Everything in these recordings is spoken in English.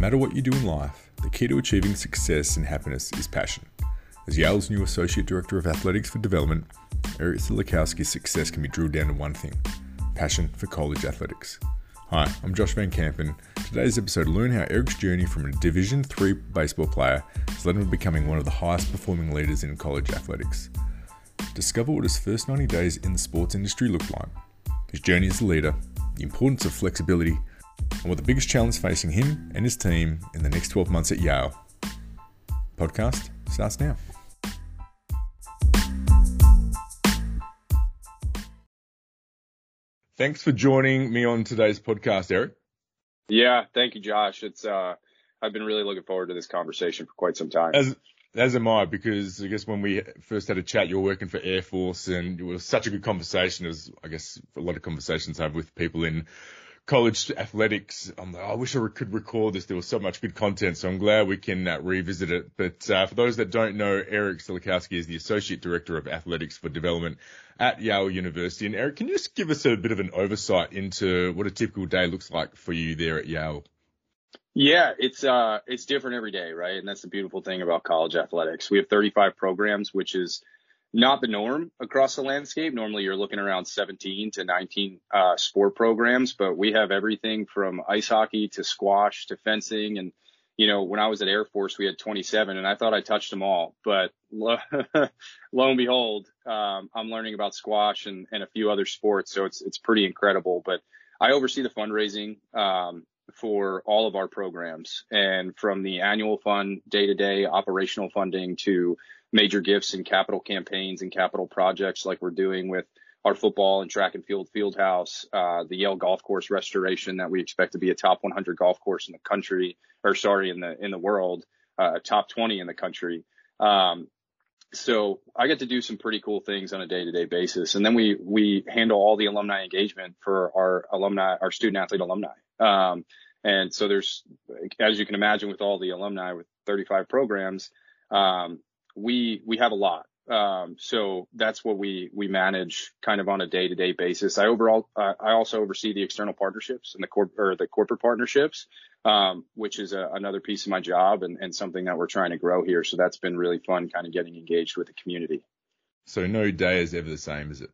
matter what you do in life, the key to achieving success and happiness is passion. As Yale's new Associate Director of Athletics for Development, Eric Silakowski's success can be drilled down to one thing passion for college athletics. Hi, I'm Josh Van Kampen. Today's episode learn how Eric's journey from a Division 3 baseball player has led him to becoming one of the highest performing leaders in college athletics. Discover what his first 90 days in the sports industry looked like, his journey as a leader, the importance of flexibility, and what the biggest challenge facing him and his team in the next 12 months at Yale. Podcast starts now. Thanks for joining me on today's podcast, Eric. Yeah, thank you, Josh. It's uh, I've been really looking forward to this conversation for quite some time. As as am I, because I guess when we first had a chat, you were working for Air Force, and it was such a good conversation. As I guess a lot of conversations I have with people in college athletics. Like, oh, I wish I could record this. There was so much good content, so I'm glad we can uh, revisit it. But uh, for those that don't know, Eric Silakowski is the Associate Director of Athletics for Development at Yale University. And Eric, can you just give us a bit of an oversight into what a typical day looks like for you there at Yale? Yeah, it's uh it's different every day, right? And that's the beautiful thing about college athletics. We have 35 programs, which is not the norm across the landscape. Normally you're looking around 17 to 19 uh, sport programs, but we have everything from ice hockey to squash to fencing. And, you know, when I was at Air Force, we had 27 and I thought I touched them all, but lo, lo and behold, um, I'm learning about squash and, and a few other sports. So it's, it's pretty incredible, but I oversee the fundraising, um, for all of our programs and from the annual fund day to day operational funding to major gifts and capital campaigns and capital projects like we're doing with our football and track and field field house, uh, the Yale golf course restoration that we expect to be a top 100 golf course in the country, or sorry, in the in the world, uh, top 20 in the country. Um, so I get to do some pretty cool things on a day to day basis, and then we we handle all the alumni engagement for our alumni, our student athlete alumni. Um, and so there's, as you can imagine, with all the alumni with 35 programs, um, we we have a lot. Um, so that's what we we manage kind of on a day to day basis. I overall uh, I also oversee the external partnerships and the corp or the corporate partnerships, um, which is a, another piece of my job and, and something that we're trying to grow here. So that's been really fun, kind of getting engaged with the community. So no day is ever the same, is it?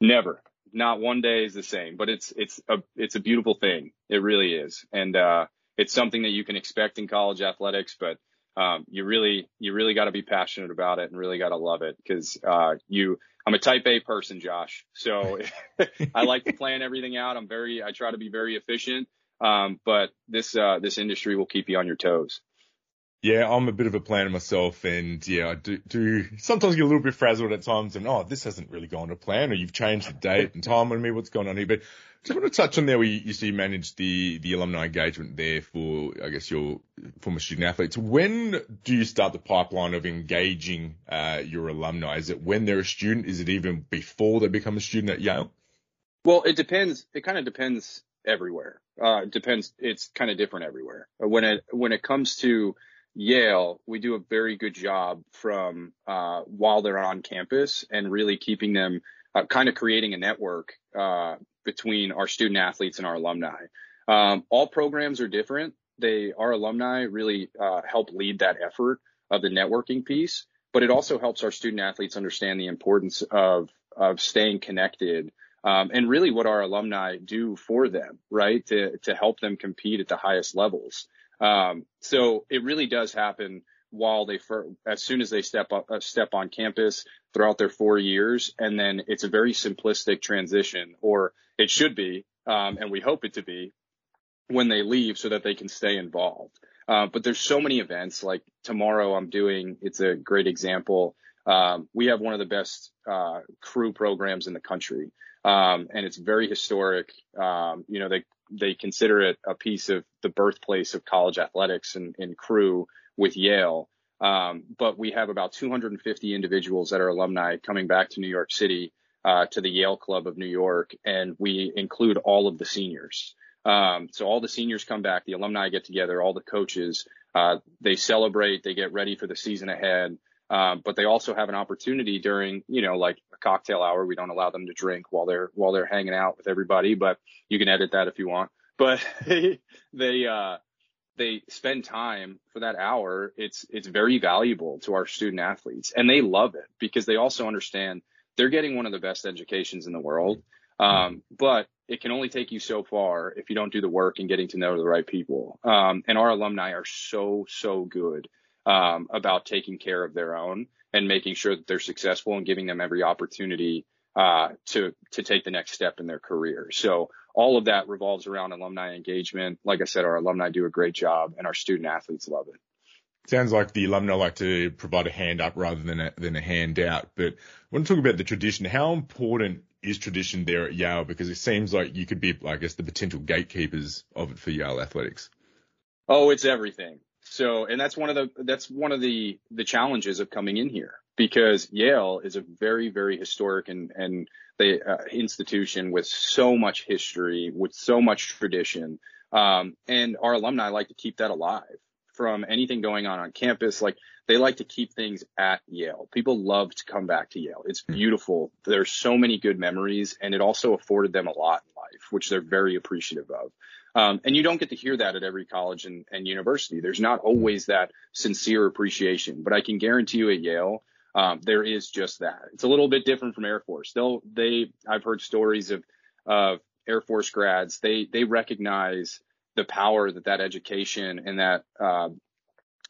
Never. Not one day is the same, but it's it's a it's a beautiful thing. It really is, and uh, it's something that you can expect in college athletics, but um, you really you really got to be passionate about it and really got to love it because uh, you I'm a type A person, Josh. So I like to plan everything out. I'm very I try to be very efficient. Um, but this uh, this industry will keep you on your toes. Yeah, I'm a bit of a planner myself, and yeah, I do, do sometimes get a little bit frazzled at times, and oh, this hasn't really gone to plan, or you've changed the date and time on me. What's going on here? But just want to touch on there where you, see manage the the alumni engagement there for, I guess, your former student athletes. When do you start the pipeline of engaging uh, your alumni? Is it when they're a student? Is it even before they become a student at Yale? Well, it depends. It kind of depends everywhere. Uh, it depends. It's kind of different everywhere. When it when it comes to Yale, we do a very good job from uh, while they're on campus and really keeping them uh, kind of creating a network uh, between our student athletes and our alumni. Um, all programs are different. They our alumni really uh, help lead that effort of the networking piece, but it also helps our student athletes understand the importance of of staying connected um, and really what our alumni do for them, right? To to help them compete at the highest levels. Um, so it really does happen while they, as soon as they step up, uh, step on campus throughout their four years. And then it's a very simplistic transition or it should be. Um, and we hope it to be when they leave so that they can stay involved. Uh, but there's so many events like tomorrow I'm doing, it's a great example. Um, we have one of the best, uh, crew programs in the country. Um, and it's very historic. Um, you know, they, they consider it a piece of the birthplace of college athletics and, and crew with Yale. Um, but we have about 250 individuals that are alumni coming back to New York City, uh, to the Yale Club of New York, and we include all of the seniors. Um, so all the seniors come back, the alumni get together, all the coaches, uh, they celebrate, they get ready for the season ahead. Um, but they also have an opportunity during, you know, like a cocktail hour. We don't allow them to drink while they're while they're hanging out with everybody, but you can edit that if you want. But they, they uh, they spend time for that hour, it's it's very valuable to our student athletes, and they love it because they also understand they're getting one of the best educations in the world. Um, but it can only take you so far if you don't do the work and getting to know the right people. Um, and our alumni are so so good um, about taking care of their own and making sure that they're successful and giving them every opportunity uh, to to take the next step in their career. So all of that revolves around alumni engagement. Like I said, our alumni do a great job, and our student athletes love it. Sounds like the alumni like to provide a hand up rather than a, than a hand out. But I want to talk about the tradition. How important is tradition there at Yale? Because it seems like you could be, I guess, the potential gatekeepers of it for Yale athletics. Oh, it's everything. So, and that's one of the that's one of the the challenges of coming in here because Yale is a very, very historic and, and the uh, institution with so much history, with so much tradition. Um, and our alumni like to keep that alive from anything going on on campus. Like they like to keep things at Yale. People love to come back to Yale. It's hmm. beautiful. There's so many good memories and it also afforded them a lot in life, which they're very appreciative of. Um, and you don't get to hear that at every college and, and university. There's not always that sincere appreciation, but I can guarantee you at Yale, um, there is just that. It's a little bit different from Air Force. They'll, they, I've heard stories of, of Air Force grads. They, they recognize the power that that education and that, uh,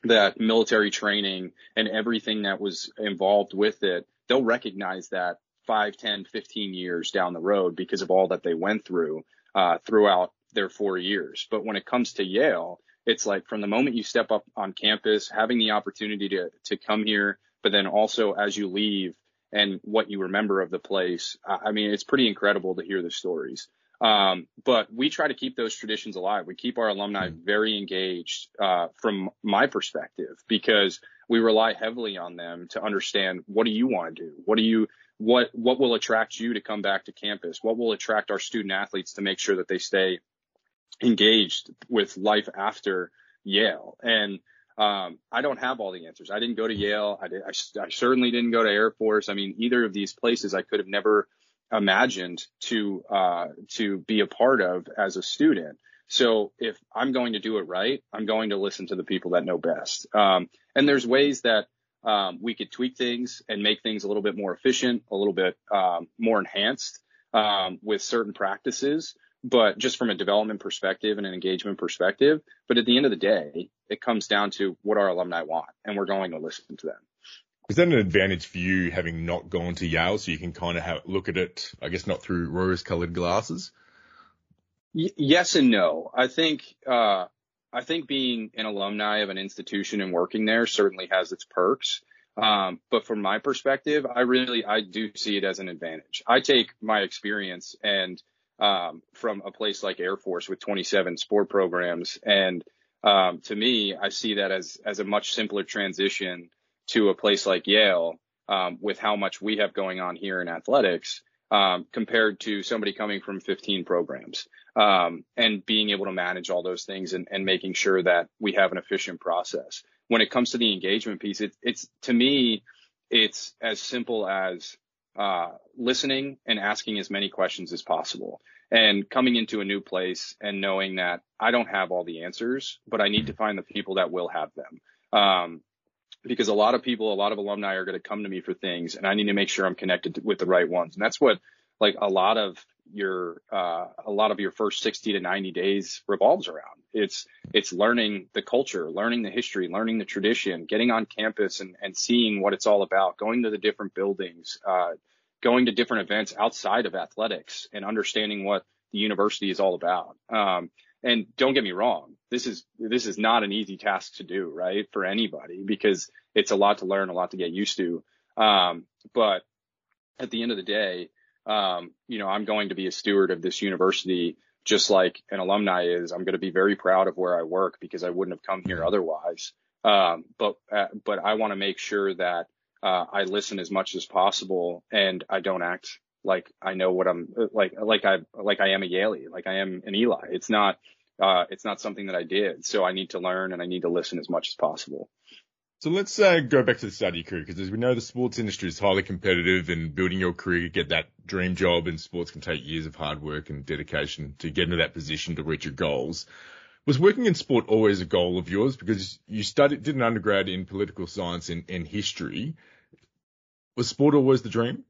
that military training and everything that was involved with it. They'll recognize that 5, 10, 15 years down the road because of all that they went through, uh, throughout their four years. But when it comes to Yale, it's like from the moment you step up on campus, having the opportunity to, to come here, but then also as you leave and what you remember of the place. I mean, it's pretty incredible to hear the stories. Um, but we try to keep those traditions alive. We keep our alumni mm-hmm. very engaged, uh, from my perspective, because we rely heavily on them to understand what do you want to do? What do you, what, what will attract you to come back to campus? What will attract our student athletes to make sure that they stay engaged with life after Yale? And um, I don't have all the answers. I didn't go to Yale. I, did, I, I, certainly didn't go to Air Force. I mean, either of these places I could have never imagined to uh, to be a part of as a student. So if I'm going to do it right, I'm going to listen to the people that know best. Um, and there's ways that um, we could tweak things and make things a little bit more efficient, a little bit um, more enhanced um, with certain practices but just from a development perspective and an engagement perspective. But at the end of the day, it comes down to what our alumni want, and we're going to listen to them. Is that an advantage for you having not gone to Yale, so you can kind of have, look at it, I guess, not through rose-colored glasses? Y- yes and no. I think uh, I think being an alumni of an institution and working there certainly has its perks. Um, but from my perspective, I really I do see it as an advantage. I take my experience and um, from a place like Air Force with 27 sport programs. And um, to me, I see that as as a much simpler transition to a place like Yale um, with how much we have going on here in athletics um, compared to somebody coming from 15 programs um, and being able to manage all those things and, and, making sure that we have an efficient process. When it comes to the engagement piece, it, it's to me, it's as simple as uh, listening and asking as many questions as possible and coming into a new place and knowing that I don't have all the answers, but I need to find the people that will have them. Um, because a lot of people, a lot of alumni are going to come to me for things and I need to make sure I'm connected to, with the right ones. And that's what like a lot of your, uh, a lot of your first 60 to 90 days revolves around. It's, it's learning the culture, learning the history, learning the tradition, getting on campus and, and seeing what it's all about, going to the different buildings, uh, going to different events outside of athletics and understanding what the university is all about. Um, and don't get me wrong, this is this is not an easy task to do, right, for anybody because it's a lot to learn, a lot to get used to. Um, but at the end of the day, um, you know, I'm going to be a steward of this university just like an alumni is. I'm going to be very proud of where I work because I wouldn't have come here otherwise. Um, but uh, but I want to make sure that uh, I listen as much as possible and I don't act like I know what I'm like, like I, like I am a Yalie, like I am an Eli. It's not, uh, it's not something that I did. So I need to learn and I need to listen as much as possible. So let's uh, go back to the study career because as we know, the sports industry is highly competitive and building your career, get that dream job in sports can take years of hard work and dedication to get into that position to reach your goals. Was working in sport always a goal of yours? Because you studied, did an undergrad in political science and, and history. Was sport always the dream?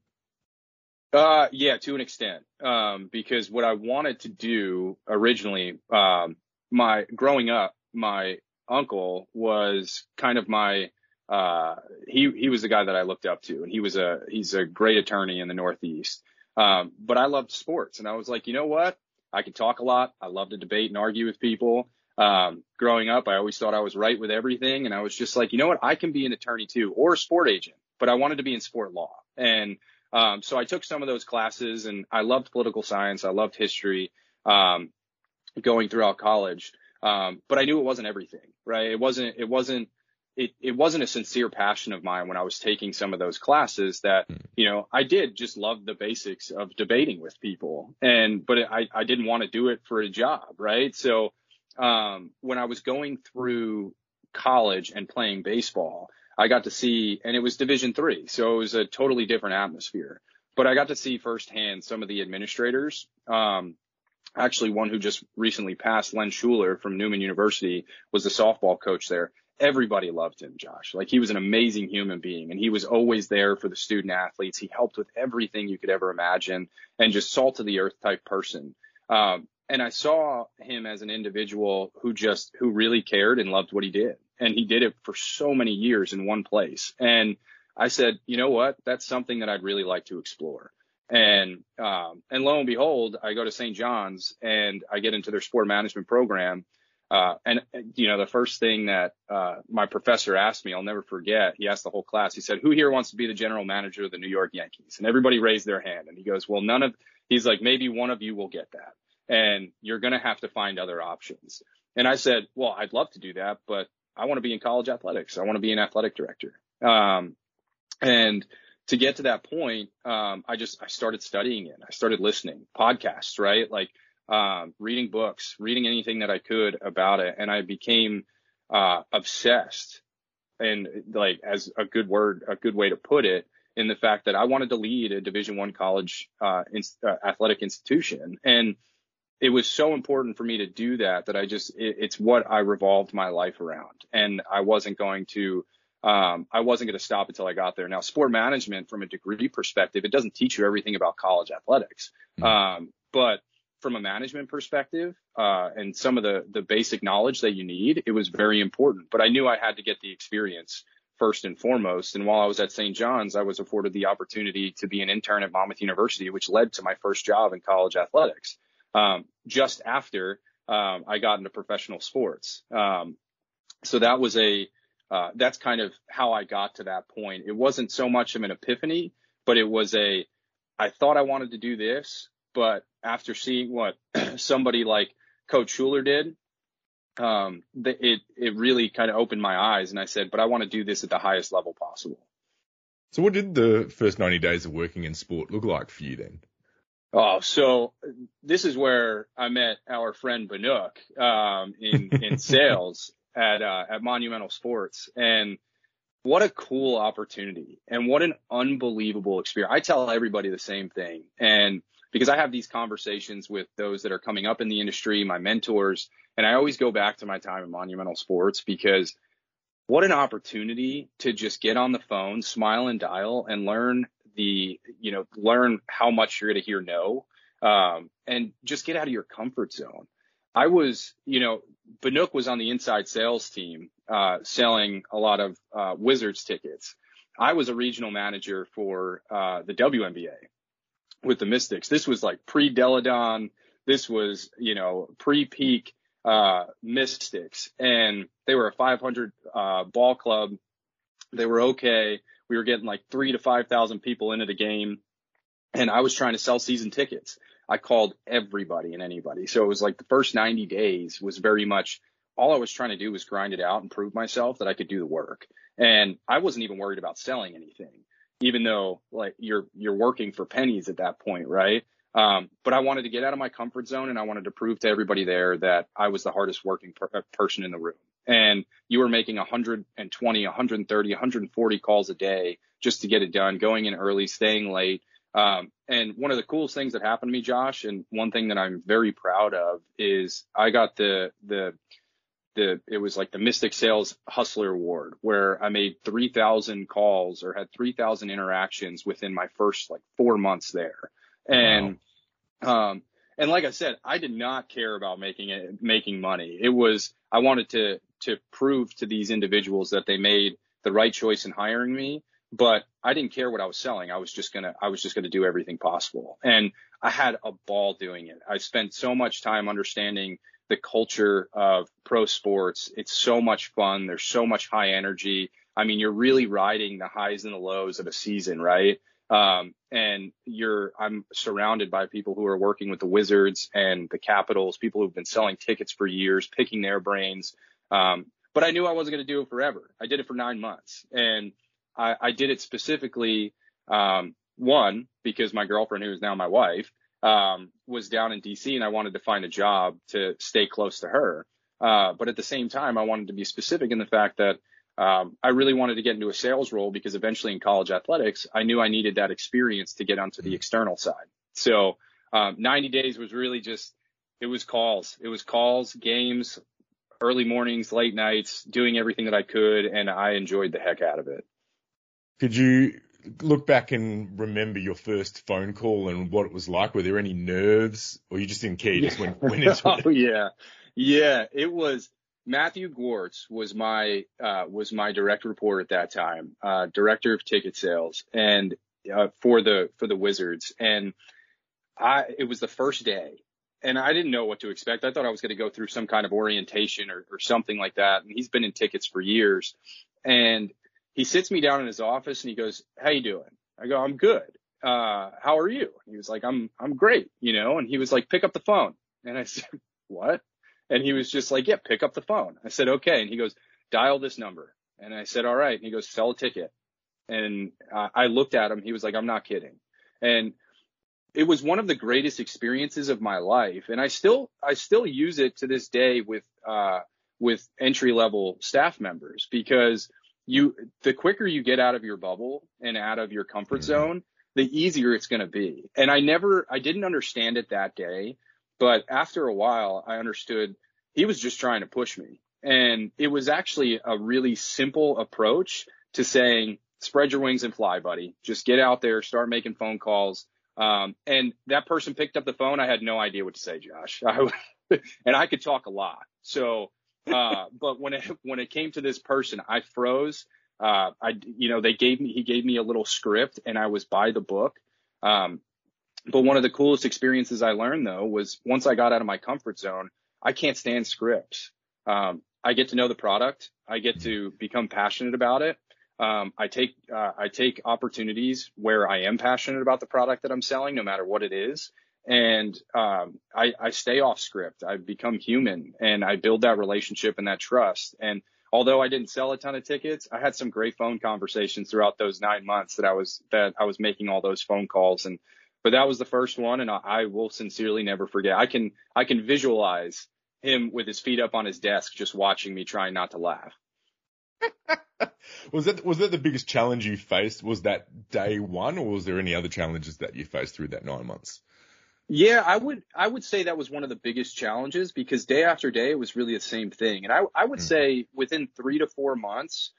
Uh, yeah, to an extent. Um, because what I wanted to do originally, um, my growing up, my uncle was kind of my, uh, he, he was the guy that I looked up to and he was a, he's a great attorney in the Northeast. Um, but I loved sports and I was like, you know what? I could talk a lot. I love to debate and argue with people. Um, growing up, I always thought I was right with everything. And I was just like, you know what? I can be an attorney too, or a sport agent, but I wanted to be in sport law. And, um, so I took some of those classes and I loved political science. I loved history, um, going throughout college. Um, but I knew it wasn't everything, right? It wasn't, it wasn't, it, it wasn't a sincere passion of mine when I was taking some of those classes that, hmm. you know, I did just love the basics of debating with people and, but I, I didn't want to do it for a job, right? So, um, when I was going through college and playing baseball, I got to see, and it was division three. So it was a totally different atmosphere, but I got to see firsthand some of the administrators, um, actually one who just recently passed, Len Schuler from Newman University was the softball coach there everybody loved him, Josh. Like he was an amazing human being and he was always there for the student athletes. He helped with everything you could ever imagine and just salt of the earth type person. Um, and I saw him as an individual who just, who really cared and loved what he did. And he did it for so many years in one place. And I said, you know what? That's something that I'd really like to explore. And, um, and lo and behold, I go to St. John's and I get into their sport management program uh, and you know, the first thing that uh, my professor asked me, I'll never forget. He asked the whole class. He said, "Who here wants to be the general manager of the New York Yankees?" And everybody raised their hand. And he goes, "Well, none of." He's like, "Maybe one of you will get that, and you're going to have to find other options." And I said, "Well, I'd love to do that, but I want to be in college athletics. I want to be an athletic director." Um, and to get to that point, um, I just I started studying it. I started listening podcasts, right? Like um, reading books, reading anything that I could about it. And I became, uh, obsessed and like as a good word, a good way to put it in the fact that I wanted to lead a division one college, uh, in, uh, athletic institution. And it was so important for me to do that, that I just, it, it's what I revolved my life around. And I wasn't going to, um, I wasn't going to stop until I got there. Now, sport management from a degree perspective, it doesn't teach you everything about college athletics. Mm-hmm. Um, but from a management perspective uh, and some of the the basic knowledge that you need, it was very important. But I knew I had to get the experience first and foremost. And while I was at St. John's, I was afforded the opportunity to be an intern at Monmouth University, which led to my first job in college athletics. Um, just after um, I got into professional sports, um, so that was a uh, that's kind of how I got to that point. It wasn't so much of an epiphany, but it was a I thought I wanted to do this, but after seeing what somebody like Coach Schuler did, um, it it really kind of opened my eyes, and I said, but I want to do this at the highest level possible. So, what did the first 90 days of working in sport look like for you then? Oh, so this is where I met our friend Banuk um, in in sales at uh, at Monumental Sports, and what a cool opportunity and what an unbelievable experience. I tell everybody the same thing, and because I have these conversations with those that are coming up in the industry, my mentors, and I always go back to my time in Monumental Sports because what an opportunity to just get on the phone, smile and dial and learn the, you know, learn how much you're going to hear no, um, and just get out of your comfort zone. I was, you know, Banuk was on the inside sales team, uh, selling a lot of, uh, Wizards tickets. I was a regional manager for, uh, the WNBA with the Mystics. This was like pre Delle Donne. This was, you know, pre peak, uh, Mystics and they were a 500, uh, ball club. They were okay. We were getting like three to 5,000 people into the game and I was trying to sell season tickets. I called everybody and anybody. So it was like the first 90 days was very much all I was trying to do was grind it out and prove myself that I could do the work. And I wasn't even worried about selling anything even though like you're you're working for pennies at that point, right? Um, but I wanted to get out of my comfort zone and I wanted to prove to everybody there that I was the hardest working per- uh, person in the room. And you were making 120, 130, 140 calls a day just to get it done, going in early, staying late, Um, and one of the coolest things that happened to me, Josh, and one thing that I'm very proud of is I got the, the, the, it was like the Mystic Sales Hustler Award where I made 3,000 calls or had 3,000 interactions within my first like four months there. And, wow. um, and like I said, I did not care about making it, making money. It was, I wanted to, to prove to these individuals that they made the right choice in hiring me but I didn't care what I was selling. I was just gonna, I was just gonna do everything possible. And I had a ball doing it. I spent so much time understanding the culture of pro sports. It's so much fun. There's so much high energy. I mean, you're really riding the highs and the lows of a season, right? Um, and you're, I'm surrounded by people who are working with the Wizards and the Capitals, people who've been selling tickets for years, picking their brains. Um, but I knew I wasn't going to do it forever. I did it for nine months and I, I did it specifically, um, one, because my girlfriend, who is now my wife, um, was down in DC and I wanted to find a job to stay close to her. Uh, but at the same time, I wanted to be specific in the fact that um, I really wanted to get into a sales role because eventually in college athletics, I knew I needed that experience to get onto the external side. So um, 90 days was really just, it was calls. It was calls, games, early mornings, late nights, doing everything that I could, and I enjoyed the heck out of it. Could you look back and remember your first phone call and what it was like? Were there any nerves or you just didn't care? You just went, went into it? Oh, yeah. Yeah. It was Matthew Gwartz was my, uh, was my direct report at that time, uh, director of ticket sales and, uh, for the, for the Wizards. And I, it was the first day and I didn't know what to expect. I thought I was going to go through some kind of orientation or, or something like that. And he's been in tickets for years. And he sits me down in his office and he goes, how you doing? I go, I'm good. Uh, how are you? he was like, I'm, I'm great, you know, and he was like, pick up the phone. And I said, what? And he was just like, yeah, pick up the phone. I said, okay. And he goes, dial this number. And I said, all right. And he goes, sell a ticket. And uh, I looked at him. He was like, I'm not kidding. And it was one of the greatest experiences of my life. And I still, I still use it to this day with, uh, with entry level staff members because you the quicker you get out of your bubble and out of your comfort mm-hmm. zone, the easier it's going to be. And I never, I didn't understand it that day, but after a while, I understood he was just trying to push me. And it was actually a really simple approach to saying, spread your wings and fly, buddy. Just get out there, start making phone calls. Um, and that person picked up the phone. I had no idea what to say, Josh. I, and I could talk a lot. So uh, but when it when it came to this person, I froze. Uh, I you know they gave me he gave me a little script and I was by the book. Um, but one of the coolest experiences I learned though was once I got out of my comfort zone, I can't stand scripts. Um, I get to know the product. I get to become passionate about it. Um, I take uh, I take opportunities where I am passionate about the product that I'm selling, no matter what it is, and um, I, I stay off script. I become human, and I build that relationship and that trust. And although I didn't sell a ton of tickets, I had some great phone conversations throughout those nine months that I was that I was making all those phone calls. And but that was the first one, and I, I will sincerely never forget. I can I can visualize him with his feet up on his desk, just watching me trying not to laugh. was that was that the biggest challenge you faced? Was that day one, or was there any other challenges that you faced through that nine months? Yeah, I would I would say that was one of the biggest challenges because day after day it was really the same thing. And I I would mm. say within 3 to 4 months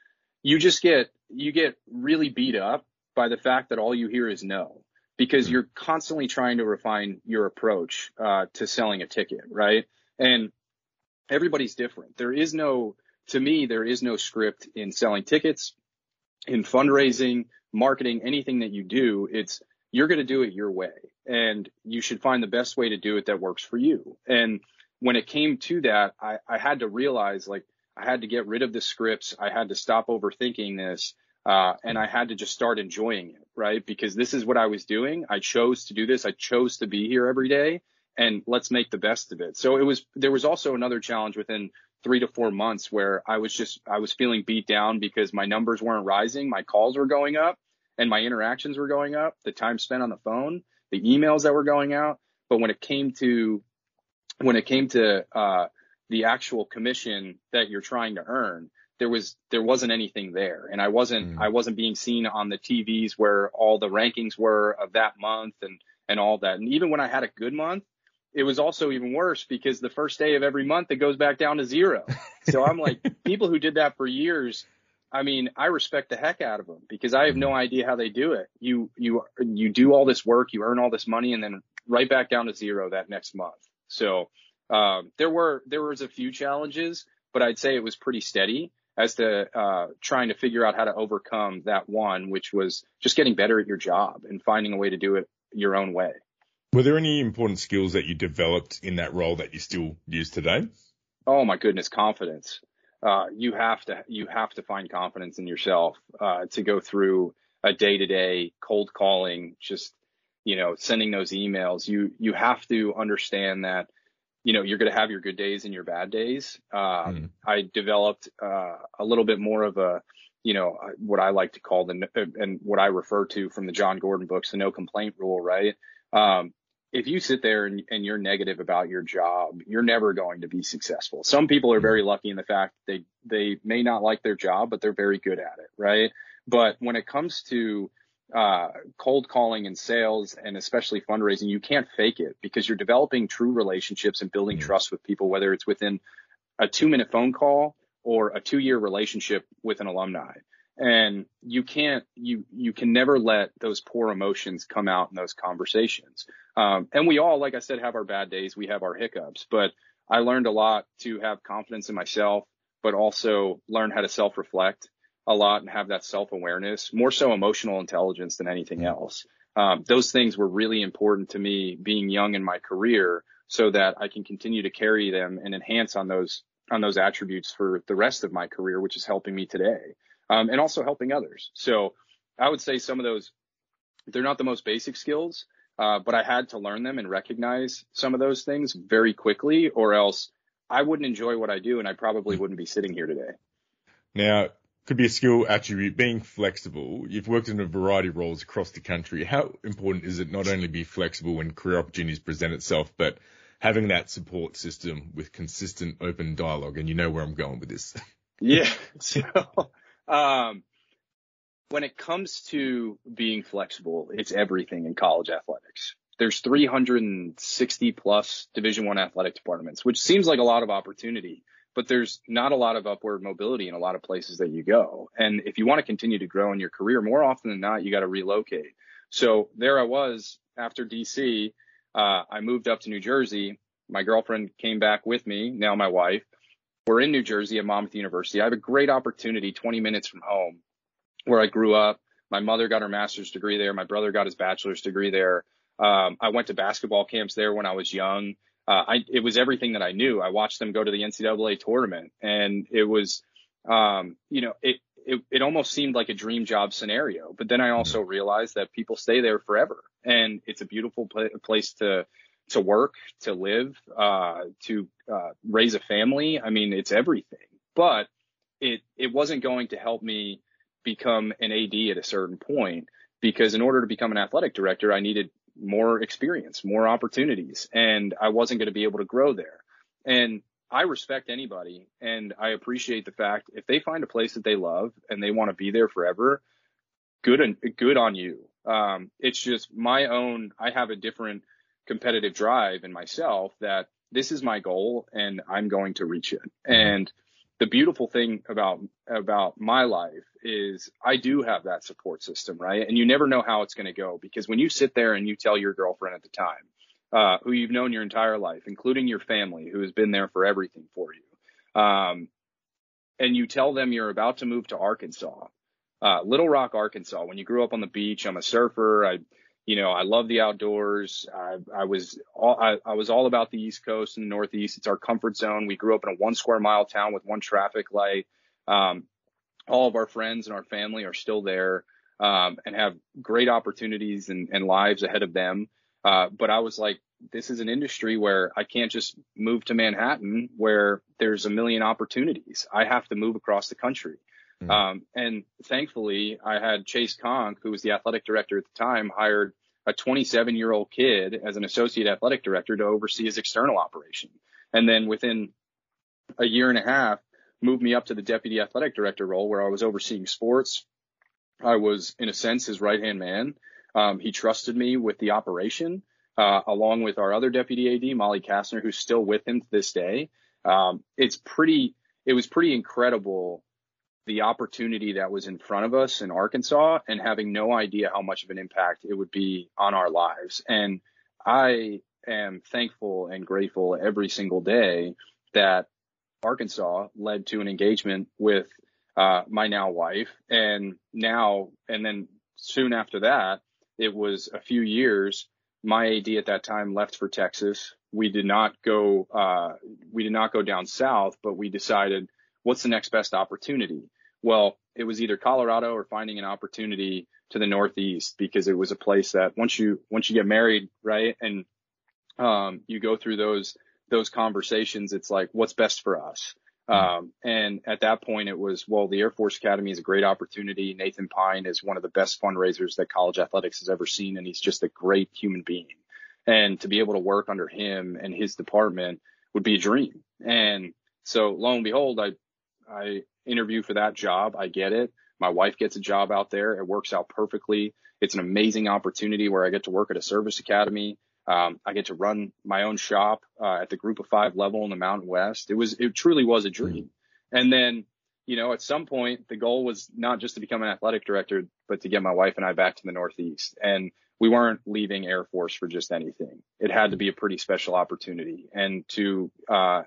you just get you get really beat up by the fact that all you hear is no because mm. you're constantly trying to refine your approach uh, to selling a ticket, right? And everybody's different. There is no to me there is no script in selling tickets, in fundraising, marketing, anything that you do. It's you're going to do it your way and you should find the best way to do it that works for you. And when it came to that, I, I had to realize like I had to get rid of the scripts. I had to stop overthinking this. Uh, and I had to just start enjoying it, right? Because this is what I was doing. I chose to do this. I chose to be here every day and let's make the best of it. So it was, there was also another challenge within three to four months where I was just, I was feeling beat down because my numbers weren't rising. My calls were going up and my interactions were going up, the time spent on the phone, the emails that were going out. But when it came to, when it came to, uh, the actual commission that you're trying to earn, there was there wasn't anything there and I wasn't mm. I wasn't being seen on the TVs where all the rankings were of that month and and all that. And even when I had a good month, it was also even worse because the first day of every month it goes back down to zero. So I'm like people who did that for years I mean, I respect the heck out of them because I have no mm-hmm. idea how they do it. You you you do all this work, you earn all this money, and then right back down to zero that next month. So um, there were there was a few challenges, but I'd say it was pretty steady as to uh, trying to figure out how to overcome that one, which was just getting better at your job and finding a way to do it your own way. Were there any important skills that you developed in that role that you still use today? Oh my goodness, confidence. Uh, you have to you have to find confidence in yourself uh, to go through a day to day cold calling, just you know sending those emails. You you have to understand that you know you're going to have your good days and your bad days. Uh, mm. I developed uh, a little bit more of a you know what I like to call the and what I refer to from the Jon Gordon books, the no complaint rule, right? Um, if you sit there and, and, you're negative about your job, you're never going to be successful. Some people are very lucky in the fact they they may not like their job, but they're very good at it, right? But when it comes to uh, cold calling and sales and especially fundraising, you can't fake it because you're developing true relationships and building mm-hmm. trust with people, whether it's within a two minute phone call or a two year relationship with an alumni and you can't you you can never let those poor emotions come out in those conversations. Um, and we all like i said have our bad days. We have our hiccups. But i learned a lot to have confidence in myself but also learn how to self reflect a lot and have that self awareness more so emotional intelligence than anything else. Um, those things were really important to me being young in my career so that i can continue to carry them and enhance on those on those attributes for the rest of my career which is helping me today um, and also helping others. So I would say some of those, they're not the most basic skills, uh, but I had to learn them and recognize some of those things very quickly, or else I wouldn't enjoy what I do, and I probably wouldn't be sitting here today. Now, could be a skill attribute being flexible. You've worked in a variety of roles across the country. How important is it not only be flexible when career opportunities present itself, but having that support system with consistent open dialogue? And you know where I'm going with this. yeah. So um, when it comes to being flexible, it's everything in college athletics. There's 360 plus Division One athletic departments, which seems like a lot of opportunity, but there's not a lot of upward mobility in a lot of places that you go. And if you want to continue to grow in your career, more often than not, you got to relocate. So there I was after DC. Uh, I moved up to New Jersey. My girlfriend came back with me, now my wife, we're in New Jersey at Monmouth University. I have a great opportunity 20 minutes from home where I grew up. My mother got her master's degree there. My brother got his bachelor's degree there. Um, I went to basketball camps there when I was young. Uh, I, it was everything that I knew. I watched them go to the NCAA tournament and it was, um, you know, it, it, it almost seemed like a dream job scenario. But then I also mm-hmm. realized that people stay there forever and it's a beautiful pl- place to, to work, to live, uh, to uh, raise a family. I mean, it's everything. But it it wasn't going to help me become an AD at a certain point because in order to become an athletic director, I needed more experience, more opportunities, and I wasn't going to be able to grow there. And I respect anybody and I appreciate the fact if they find a place that they love and they want to be there forever, good and good on you. Um, it's just my own, I have a different competitive drive in myself that this is my goal and I'm going to reach it. And the beautiful thing about about my life is I do have that support system, right? And you never know how it's going to go because when you sit there and you tell your girlfriend at the time, uh, who you've known your entire life, including your family, who has been there for everything for you, um, and you tell them you're about to move to Arkansas, uh, Little Rock, Arkansas. When you grew up on the beach, I'm a surfer. I you know, I love the outdoors. I, I was all, I, I, was all about the East Coast and the Northeast. It's our comfort zone. We grew up in a one square mile town with one traffic light. Um, all of our friends and our family are still there, um, and have great opportunities and, and lives ahead of them. Uh, but I was like, this is an industry where I can't just move to Manhattan where there's a million opportunities. I have to move across the country. Mm-hmm. Um, and thankfully, I had Chasse Conque, who was the athletic director at the time, hired a 27 year old kid as an associate athletic director to oversee his external operation. And then within a year and a half, moved me up to the deputy athletic director role where I was overseeing sports. I was, in a sense, his right hand man. Um, he trusted me with the operation, uh, along with our other deputy AD, Molly Kastner, who's still with him to this day. Um, it's pretty, it was pretty incredible the opportunity that was in front of us in Arkansas and having no idea how much of an impact it would be on our lives. And I am thankful and grateful every single day that Arkansas led to an engagement with uh, my now wife. And now, and then soon after that, it was a few years. My AD at that time left for Texas. We did not go, uh, we did not go down south, but we decided what's the next best opportunity? Well, it was either Colorado or finding an opportunity to the Northeast because it was a place that once you, once you get married, right. And, um, you go through those, those conversations. It's like, what's best for us? Um, and at that point it was, well, the Air Force Academy is a great opportunity. Nathan Pine is one of the best fundraisers that college athletics has ever seen. And he's just a great human being. And to be able to work under him and his department would be a dream. And so lo and behold, I, I interview for that job. I get it. My wife gets a job out there. It works out perfectly. It's an amazing opportunity where I get to work at a service academy. Um, I get to run my own shop uh, at the group of five level in the Mountain West. It was, it truly was a dream. And then, you know, at some point, the goal was not just to become an athletic director, but to get my wife and I back to the Northeast. And we weren't leaving Air Force for just anything. It had to be a pretty special opportunity. And to uh,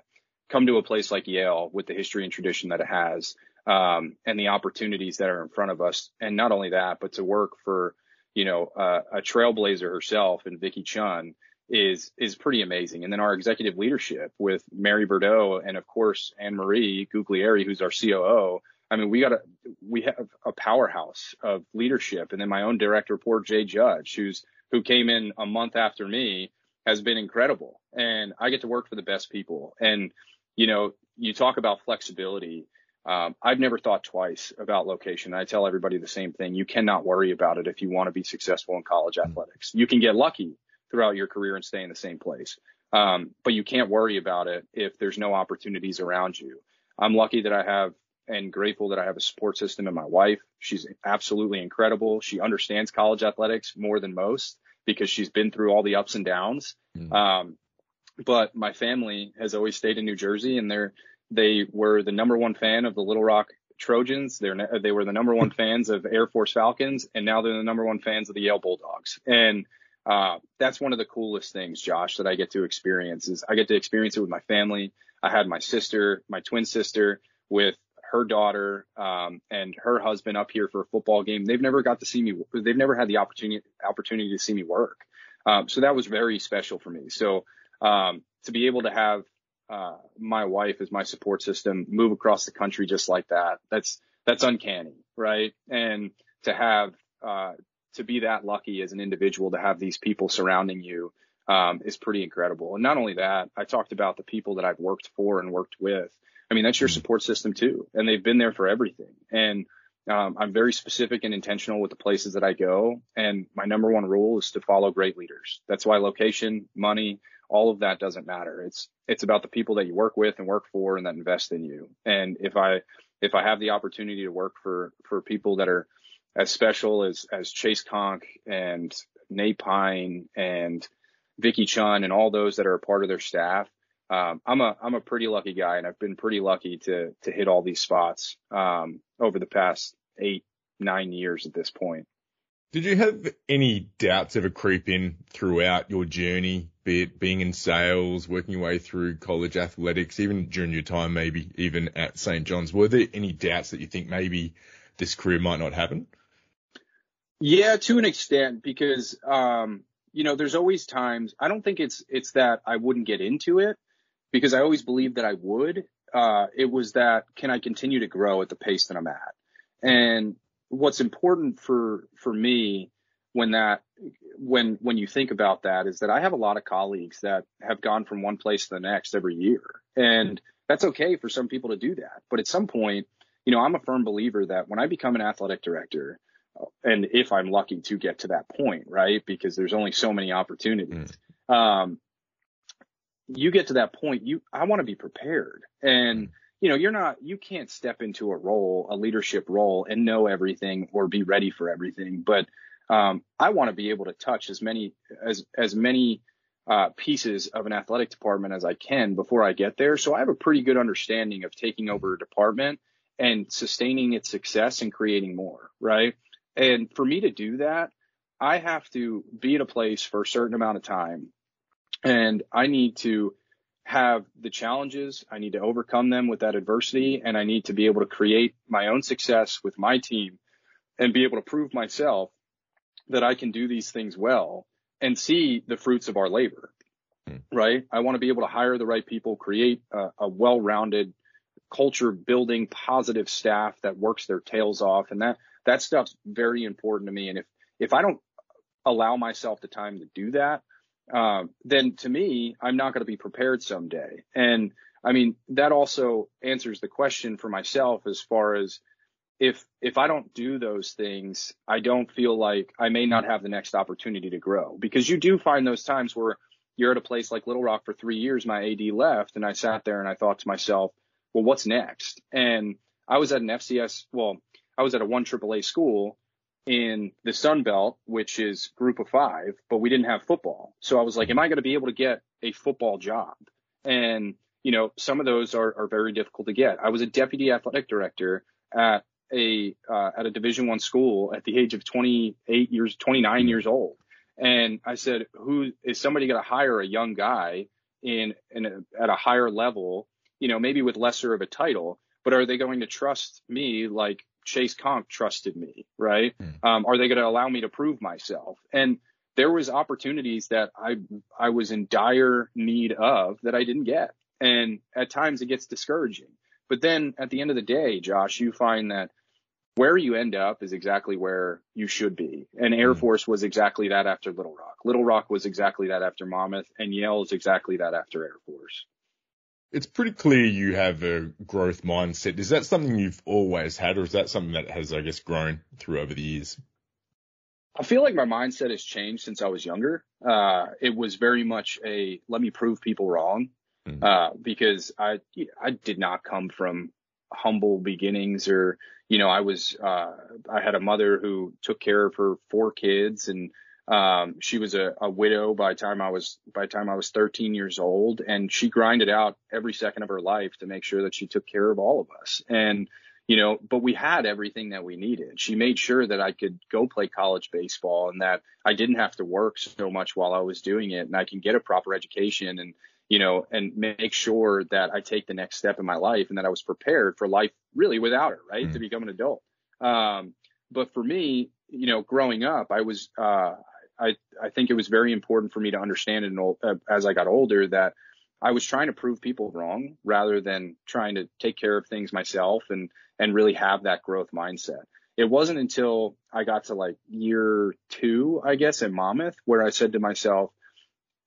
come to a place like Yale with the history and tradition that it has, um, and the opportunities that are in front of us, and not only that, but to work for you know, uh, a trailblazer herself and Vicky Chun is, is pretty amazing. And then our executive leadership with Mary Bordeaux and of course, Anne Marie Guglieri, who's our COO. I mean, we got a, we have a powerhouse of leadership. And then my own direct report, Jay Judge, who's, who came in a month after me has been incredible. And I get to work for the best people. And, you know, you talk about flexibility um, I've never thought twice about location. I tell everybody the same thing. You cannot worry about it if you want to be successful in college mm-hmm. athletics. You can get lucky throughout your career and stay in the same place. Um, but you can't worry about it if there's no opportunities around you. I'm lucky that I have and grateful that I have a support system in my wife. She's absolutely incredible. She understands college athletics more than most because she's been through all the ups and downs. Mm. Um, but my family has always stayed in New Jersey and they're, they were the number one fan of the Little Rock Trojans. They're, they were the number one fans of Air Force Falcons, and now they're the number one fans of the Yale Bulldogs. And uh, that's one of the coolest things, Josh, that I get to experience is I get to experience it with my family. I had my sister, my twin sister, with her daughter um, and her husband up here for a football game. They've never got to see me. They've never had the opportunity opportunity to see me work. Um, so that was very special for me. So um, to be able to have uh, my wife as my support system move across the country just like that. That's, that's uncanny, right? And to have, uh, to be that lucky as an individual to have these people surrounding you, um, is pretty incredible. And not only that, I talked about the people that I've worked for and worked with. I mean, that's your support system too. And they've been there for everything. And, um, I'm very specific and intentional with the places that I go. And my number one rule is to follow great leaders. That's why location, money, all of that doesn't matter. It's, it's about the people that you work with and work for and that invest in you. And if I, if I have the opportunity to work for, for people that are as special as, as Chasse Conque and Nate Pine and Vicky Chun and all those that are a part of their staff, um, I'm a, I'm a pretty lucky guy and I've been pretty lucky to, to hit all these spots, um, over the past eight, nine years at this point. Did you have any doubts ever creep in throughout your journey, be it being in sales, working your way through college athletics, even during your time, maybe even at St. John's? Were there any doubts that you think maybe this career might not happen? Yeah, to an extent, because, um, you know, there's always times, I don't think it's, it's that I wouldn't get into it because I always believed that I would. Uh, it was that can I continue to grow at the pace that I'm at? And what's important for for me when that when when you think about that is that I have a lot of colleagues that have gone from one place to the next every year. And that's okay for some people to do that. But at some point, you know, I'm a firm believer that when I become an athletic director, and if I'm lucky to get to that point, right? Because there's only so many opportunities. Mm. Um, you get to that point, you, I want to be prepared. And, you know, you're not, you can't step into a role, a leadership role and know everything or be ready for everything. But, um, I want to be able to touch as many, as, as many, uh, pieces of an athletic department as I can before I get there. So I have a pretty good understanding of taking over a department and sustaining its success and creating more, right? And for me to do that, I have to be at a place for a certain amount of time and I need to have the challenges. I need to overcome them with that adversity and I need to be able to create my own success with my team and be able to prove myself that I can do these things well and see the fruits of our labor. Hmm. Right. I want to be able to hire the right people, create a, a well-rounded culture building positive staff that works their tails off. And that, that stuff's very important to me. And if, if I don't allow myself the time to do that, um, then to me, I'm not going to be prepared someday. And I mean, that also answers the question for myself as far as if, if I don't do those things, I don't feel like I may not have the next opportunity to grow because you do find those times where you're at a place like Little Rock for three years, my AD left and I sat there and I thought to myself, well, what's next? And I was at an FCS, well, I was at a one AAA school in the Sun Belt, which is group of five, but we didn't have football. So I was like, am I going to be able to get a football job? And, you know, some of those are, are very difficult to get. I was a deputy athletic director at a, uh, at a division one school at the age of 28 years, 29 years old. And I said, who is somebody going to hire a young guy in, in a, at a higher level, you know, maybe with lesser of a title, but are they going to trust me like Chasse Conque trusted me, right? Mm. Um, are they going to allow me to prove myself? And there was opportunities that I I was in dire need of that I didn't get, and at times it gets discouraging. But then at the end of the day, Josh, you find that where you end up is exactly where you should be. And Air mm. Force was exactly that after Little Rock. Little Rock was exactly that after Monmouth, and Yale is exactly that after Air Force. It's pretty clear you have a growth mindset. Is that something you've always had, or is that something that has, I guess, grown through over the years? I feel like my mindset has changed since I was younger. Uh, it was very much a let me prove people wrong, mm-hmm. uh, because I I did not come from humble beginnings, or you know I was uh, I had a mother who took care of her four kids and um, she was a, a widow by time I was by the time I was 13 years old, and she grinded out every second of her life to make sure that she took care of all of us. And you know, but we had everything that we needed. She made sure that I could go play college baseball and that I didn't have to work so much while I was doing it, and I can get a proper education and you know, and make sure that I take the next step in my life and that I was prepared for life really without her, right, mm-hmm. to become an adult. Um, but for me, you know, growing up, I was, uh, I, I think it was very important for me to understand it uh, as I got older that I was trying to prove people wrong rather than trying to take care of things myself and, and really have that growth mindset. It wasn't until I got to like year two, I guess, in Monmouth where I said to myself,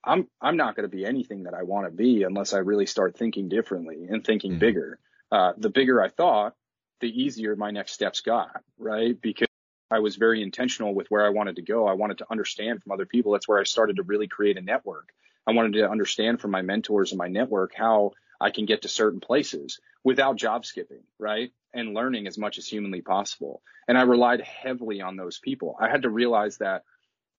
I'm, I'm not going to be anything that I want to be unless I really start thinking differently and thinking mm-hmm. bigger. Uh, the bigger I thought, the easier my next steps got, right? Because I was very intentional with where I wanted to go. I wanted to understand from other people. That's where I started to really create a network. I wanted to understand from my mentors and my network how I can get to certain places without job skipping, right? And learning as much as humanly possible. And I relied heavily on those people. I had to realize that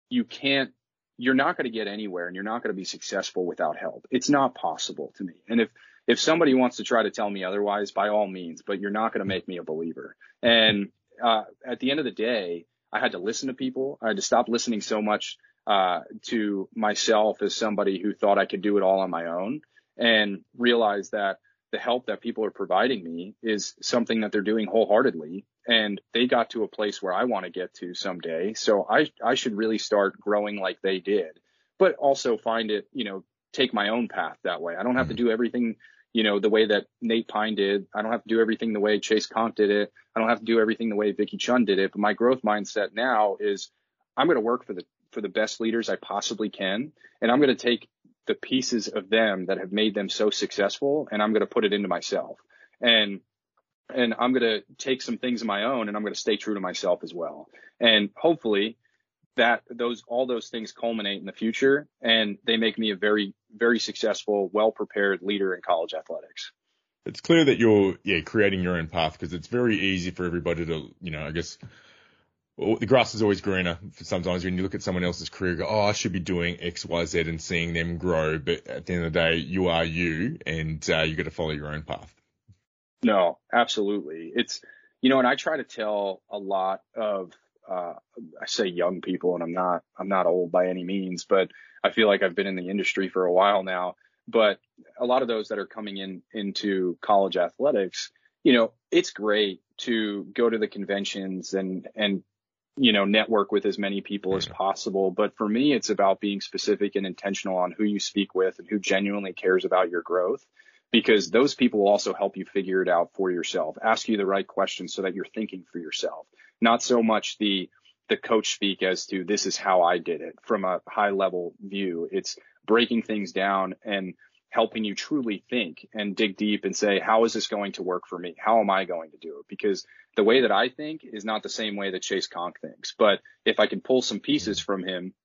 you can't, you're not going to get anywhere and you're not going to be successful without help. It's not possible to me. And if, if somebody wants to try to tell me otherwise, by all means, but you're not going to make me a believer. And uh, at the end of the day, I had to listen to people. I had to stop listening so much uh, to myself as somebody who thought I could do it all on my own and realize that the help that people are providing me is something that they're doing wholeheartedly and they got to a place where I want to get to someday. So I, I should really start growing like they did, but also find it, you know, take my own path that way. I don't have to mm-hmm. do everything you know, the way that Nate Pine did. I don't have to do everything the way Chasse Conque did it. I don't have to do everything the way Vicky Chun did it. But my growth mindset now is I'm going to work for the, for the best leaders I possibly can. And I'm going to take the pieces of them that have made them so successful and I'm going to put it into myself. And, and I'm going to take some things of my own and I'm going to stay true to myself as well. And hopefully that those all those things culminate in the future and they make me a very very successful well prepared leader in college athletics It's clear that you're, yeah, creating your own path because it's very easy for everybody to, you know, I guess, well, the grass is always greener. Sometimes when you look at someone else's career, go, oh, I should be doing X, Y, Z and seeing them grow. But at the end of the day, you are you and uh, you got to follow your own path. No, absolutely. It's, you know, and I try to tell a lot of, uh, I say young people and I'm not, I'm not old by any means, but I feel like I've been in the industry for a while now. But a lot of those that are coming in into college athletics, you know, it's great to go to the conventions and, and, you know, network with as many people as possible. But for me, it's about being specific and intentional on who you speak with and who genuinely cares about your growth because those people will also help you figure it out for yourself, ask you the right questions so that you're thinking for yourself, not so much the, the coach speak as to this is how I did it from a high level view. It's breaking things down and helping you truly think and dig deep and say, how is this going to work for me? How am I going to do it? Because the way that I think is not the same way that Chasse Conque thinks. But if I can pull some pieces from him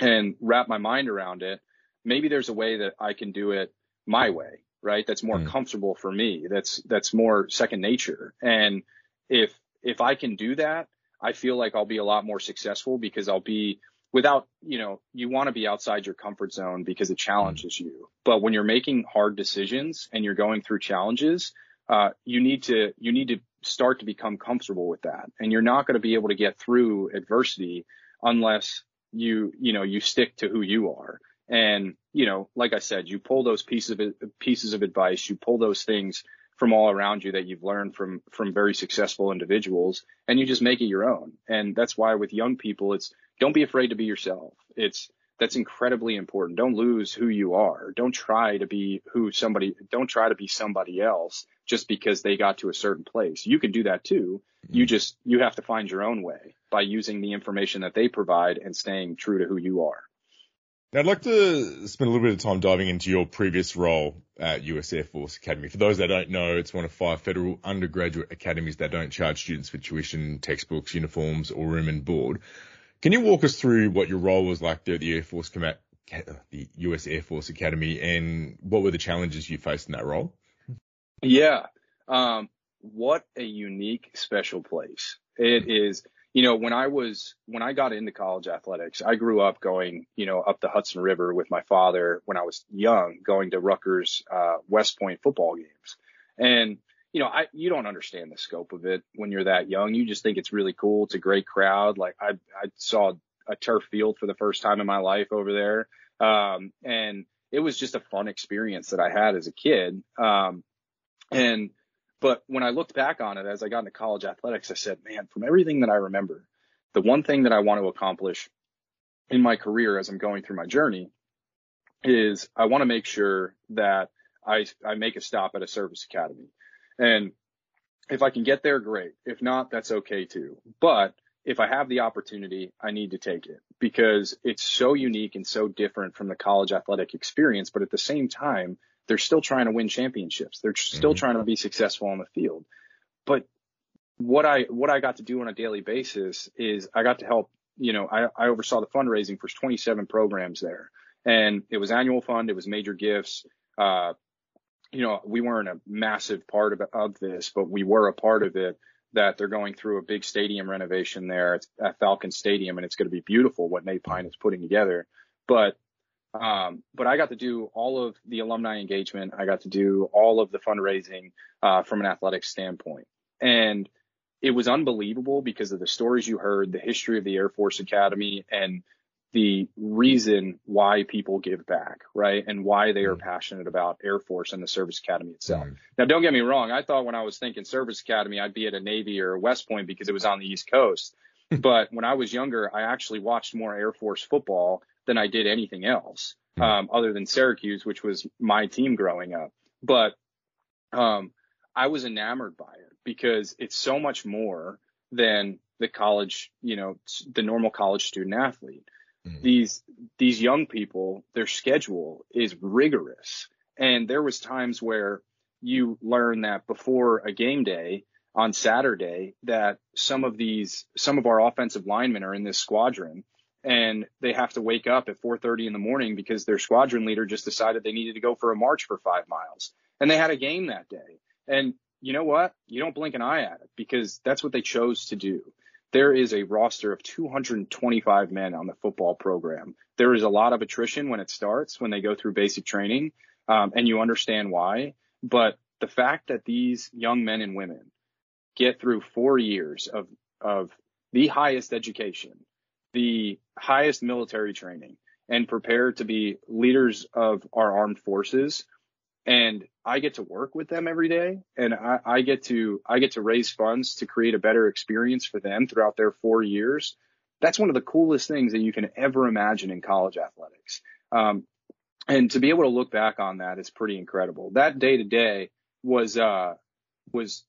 and wrap my mind around it, maybe there's a way that I can do it my way, right? That's more mm. comfortable for me. That's, that's more second nature. And if, if I can do that, I feel like I'll be a lot more successful because I'll be without, you know, you want to be outside your comfort zone because it challenges you. But when you're making hard decisions and you're going through challenges, uh, you need to, you need to start to become comfortable with that. And you're not going to be able to get through adversity unless you, you know, you stick to who you are. And, you know, like I said, you pull those pieces of, pieces of advice, you pull those things from all around you that you've learned from, from very successful individuals and you just make it your own. And that's why with young people, it's don't be afraid to be yourself. It's, that's incredibly important. Don't lose who you are. Don't try to be who somebody, don't try to be somebody else just because they got to a certain place. You can do that too. You mm-hmm. just, you have to find your own way by using the information that they provide and staying true to who you are. Now, I'd like to spend a little bit of time diving into your previous role at US Air Force Academy. For those that don't know, it's one of five federal undergraduate academies that don't charge students for tuition, textbooks, uniforms, or room and board. Can you walk us through what your role was like there at the Air Force the US Air Force Academy, and what were the challenges you faced in that role? Yeah, um, what a unique, special place it is. You know, when I was when I got into college athletics, I grew up going, you know, up the Hudson River with my father when I was young, going to Rutgers uh, West Point football games, and you know, I, you don't understand the scope of it when you're that young. You just think it's really cool. It's a great crowd. Like I, I saw a turf field for the first time in my life over there. Um, and it was just a fun experience that I had as a kid. Um, and, but when I looked back on it as I got into college athletics, I said, man, from everything that I remember, the one thing that I want to accomplish in my career as I'm going through my journey is I want to make sure that I, I make a stop at a service academy. And if I can get there, great. If not, that's okay too. But if I have the opportunity, I need to take it because it's so unique and so different from the college athletic experience. But at the same time, they're still trying to win championships. They're still mm-hmm. trying to be successful on the field. But what I, what I got to do on a daily basis is I got to help, you know, I, I oversaw the fundraising for 27 programs there and it was annual fund. It was major gifts, uh, you know, we weren't a massive part of, of this, but we were a part of it that they're going through a big stadium renovation there at Falcon Stadium and it's going to be beautiful what Nate Pine is putting together. But, um, but I got to do all of the alumni engagement. I got to do all of the fundraising, uh, from an athletic standpoint. And it was unbelievable because of the stories you heard, the history of the Air Force Academy and the reason why people give back, right? And why they are mm. passionate about Air Force and the Service Academy itself. Mm. Now, don't get me wrong. I thought when I was thinking Service Academy, I'd be at a Navy or a West Point because it was on the East Coast. but when I was younger, I actually watched more Air Force football than I did anything else, mm. um, other than Syracuse, which was my team growing up. But, um, I was enamored by it because it's so much more than the college, you know, the normal college student athlete mm-hmm. these these young people, their schedule is rigorous. And there was times where you learn that before a game day on Saturday that some of these some of our offensive linemen are in this squadron and they have to wake up at 4:30 in the morning because their squadron leader just decided they needed to go for a march for 5 miles. And they had a game that day. And you know what? You don't blink an eye at it because that's what they chose to do. There is a roster of 225 men on the football program. There is a lot of attrition when it starts, when they go through basic training, um, and you understand why. But the fact that these young men and women get through four years of, of the highest education, the highest military training, and prepare to be leaders of our armed forces and I get to work with them every day and I, I, get to I get to raise funds to create a better experience for them throughout their four years. That's one of the coolest things that you can ever imagine in college athletics. Um, and to be able to look back on that is pretty incredible. That day to day was uh was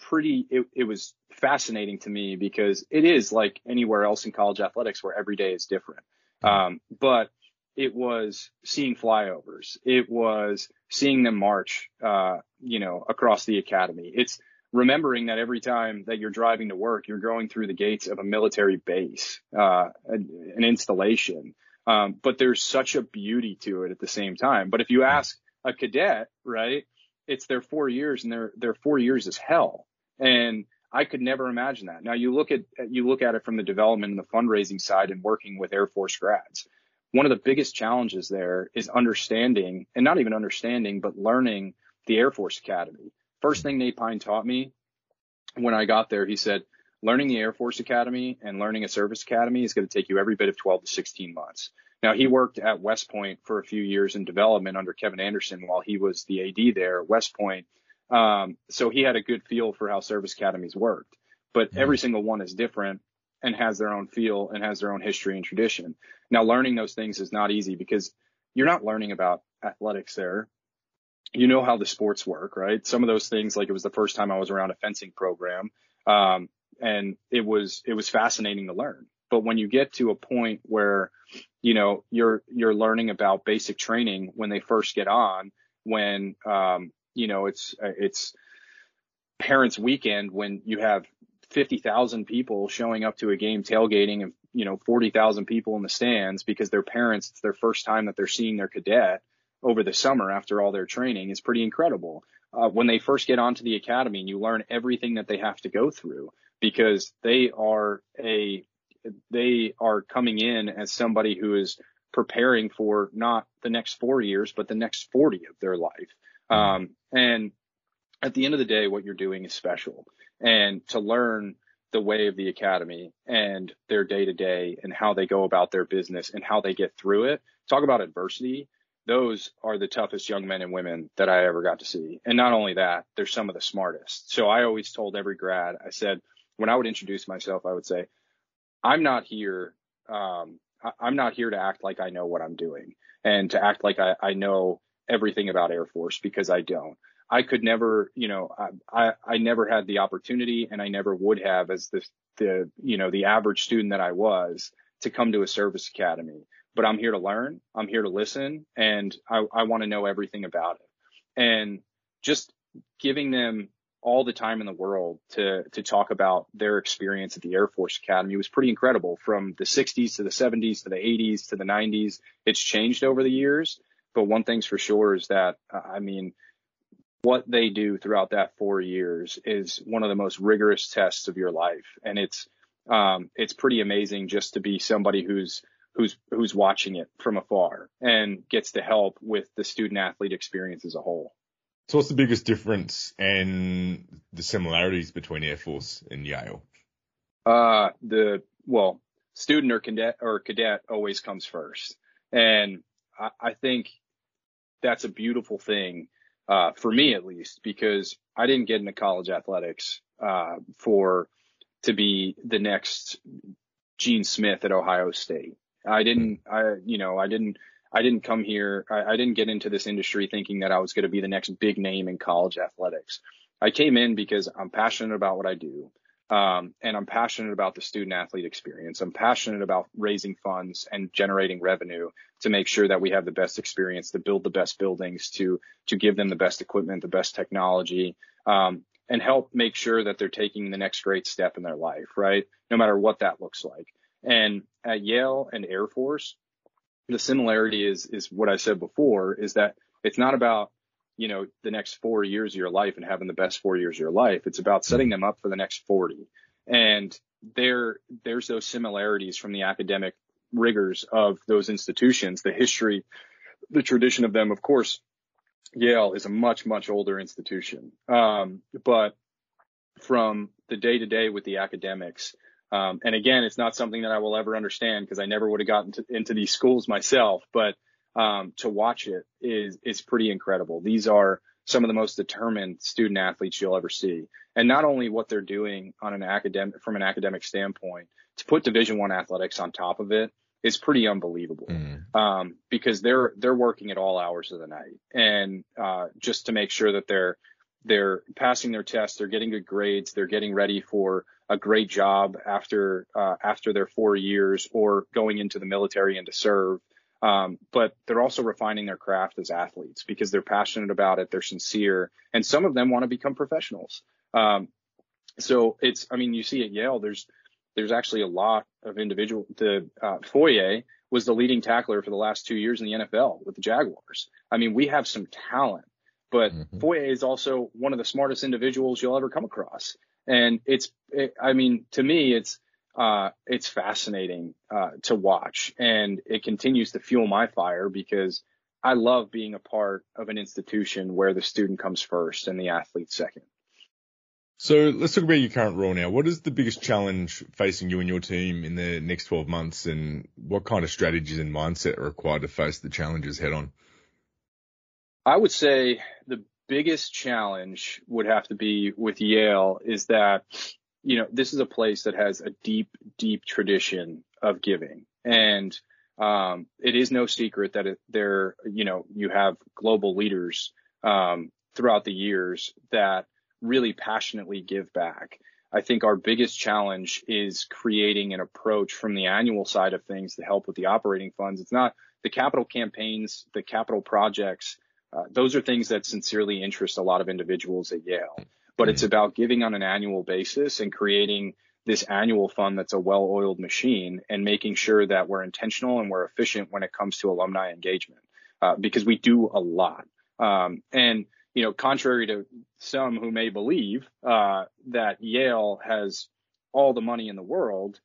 pretty it, it was fascinating to me because it is like anywhere else in college athletics where every day is different. Um, but it was seeing flyovers. It was seeing them march, uh, you know, across the academy. It's remembering that every time that you're driving to work, you're going through the gates of a military base, uh, an, an installation. Um, but there's such a beauty to it at the same time. But if you ask a cadet, right, it's their four years and their, their four years is hell. And I could never imagine that. Now you look at, you look at it from the development and the fundraising side and working with Air Force grads one of the biggest challenges there is understanding and not even understanding, but learning the Air Force Academy. First thing Nate Pine taught me when I got there, he said, learning the Air Force Academy and learning a service academy is going to take you every bit of 12 to 16 months. Now he worked at West Point for a few years in development under Kevin Anderson while he was the AD there at West Point. Um, so he had a good feel for how service academies worked, but every single one is different and has their own feel and has their own history and tradition. Now, learning those things is not easy because you're not learning about athletics there. You know how the sports work, right? Some of those things, like it was the first time I was around a fencing program, um, and it was it was fascinating to learn. But when you get to a point where, you know, you're you're learning about basic training when they first get on, when um, you know it's it's parents' weekend when you have 50,000 people showing up to a game tailgating and, you know, 40,000 people in the stands because their parents, it's their first time that they're seeing their cadet over the summer after all their training is pretty incredible. Uh, when they first get onto the academy and you learn everything that they have to go through because they are a, they are coming in as somebody who is preparing for not the next four years, but the next 40 of their life. Um, and at the end of the day, what you're doing is special and to learn the way of the academy and their day to day and how they go about their business and how they get through it. Talk about adversity. Those are the toughest young men and women that I ever got to see. And not only that, they're some of the smartest. So I always told every grad, I said, when I would introduce myself, I would say, I'm not here. Um, I'm not here to act like I know what I'm doing and to act like I, I know everything about Air Force because I don't. I could never, you know, I, I never had the opportunity and I never would have as the, the, you know, the average student that I was to come to a service academy, but I'm here to learn. I'm here to listen and I, I want to know everything about it and just giving them all the time in the world to, to talk about their experience at the Air Force Academy was pretty incredible from the 60s to the 70s to the 80s to the 90s. It's changed over the years, but one thing's for sure is that, I mean, what they do throughout that four years is one of the most rigorous tests of your life. And it's, um, it's pretty amazing just to be somebody who's, who's, who's watching it from afar and gets to help with the student athlete experience as a whole. So what's the biggest difference and the similarities between Air Force and Yale? Uh, the, well, student or cadet or cadet always comes first. And I, I think that's a beautiful thing uh, for me at least, because I didn't get into college athletics uh, for to be the next Gene Smith at Ohio State. I didn't, I, you know, I didn't, I didn't come here. I, I didn't get into this industry thinking that I was going to be the next big name in college athletics. I came in because I'm passionate about what I do. Um, and I'm passionate about the student athlete experience. I'm passionate about raising funds and generating revenue to make sure that we have the best experience, to build the best buildings, to to give them the best equipment, the best technology, um, and help make sure that they're taking the next great step in their life, right? No matter what that looks like. And at Yale and Air Force, the similarity is is what I said before, is that it's not about you know, the next four years of your life and having the best four years of your life. It's about setting them up for the next 40. And there, there's those similarities from the academic rigors of those institutions, the history, the tradition of them. Of course, Yale is a much, much older institution. Um, but from the day to day with the academics, um, and again, it's not something that I will ever understand because I never would have gotten to, into these schools myself, but um, to watch it is is pretty incredible. These are some of the most determined student athletes you'll ever see, and not only what they're doing on an academic from an academic standpoint, to put Division One athletics on top of it is pretty unbelievable mm. um, because they're they're working at all hours of the night, and uh, just to make sure that they're they're passing their tests, they're getting good grades, they're getting ready for a great job after uh, after their four years or going into the military and to serve. Um, but they're also refining their craft as athletes because they're passionate about it, they're sincere, and some of them want to become professionals. Um, so it's, I mean, you see at Yale, there's there's actually a lot of individual. The uh, Foye was the leading tackler for the last two years in the NFL with the Jaguars. I mean, we have some talent, but mm-hmm. Foye is also one of the smartest individuals you'll ever come across. And it's, it, I mean, to me, it's, uh, it's fascinating, uh, to watch and it continues to fuel my fire because I love being a part of an institution where the student comes first and the athlete second. So let's talk about your current role now. What is the biggest challenge facing you and your team in the next 12 months and what kind of strategies and mindset are required to face the challenges head on? I would say the biggest challenge would have to be with Yale is that, you know, this is a place that has a deep, deep tradition of giving. And um, it is no secret that there, you know, you have global leaders um, throughout the years that really passionately give back. I think our biggest challenge is creating an approach from the annual side of things to help with the operating funds. It's not the capital campaigns, the capital projects uh, those are things that sincerely interest a lot of individuals at Yale. But it's mm-hmm. about giving on an annual basis and creating this annual fund that's a well-oiled machine and making sure that we're intentional and we're efficient when it comes to alumni engagement uh, because we do a lot. Um, and you know, contrary to some who may believe uh, that Yale has all the money in the world,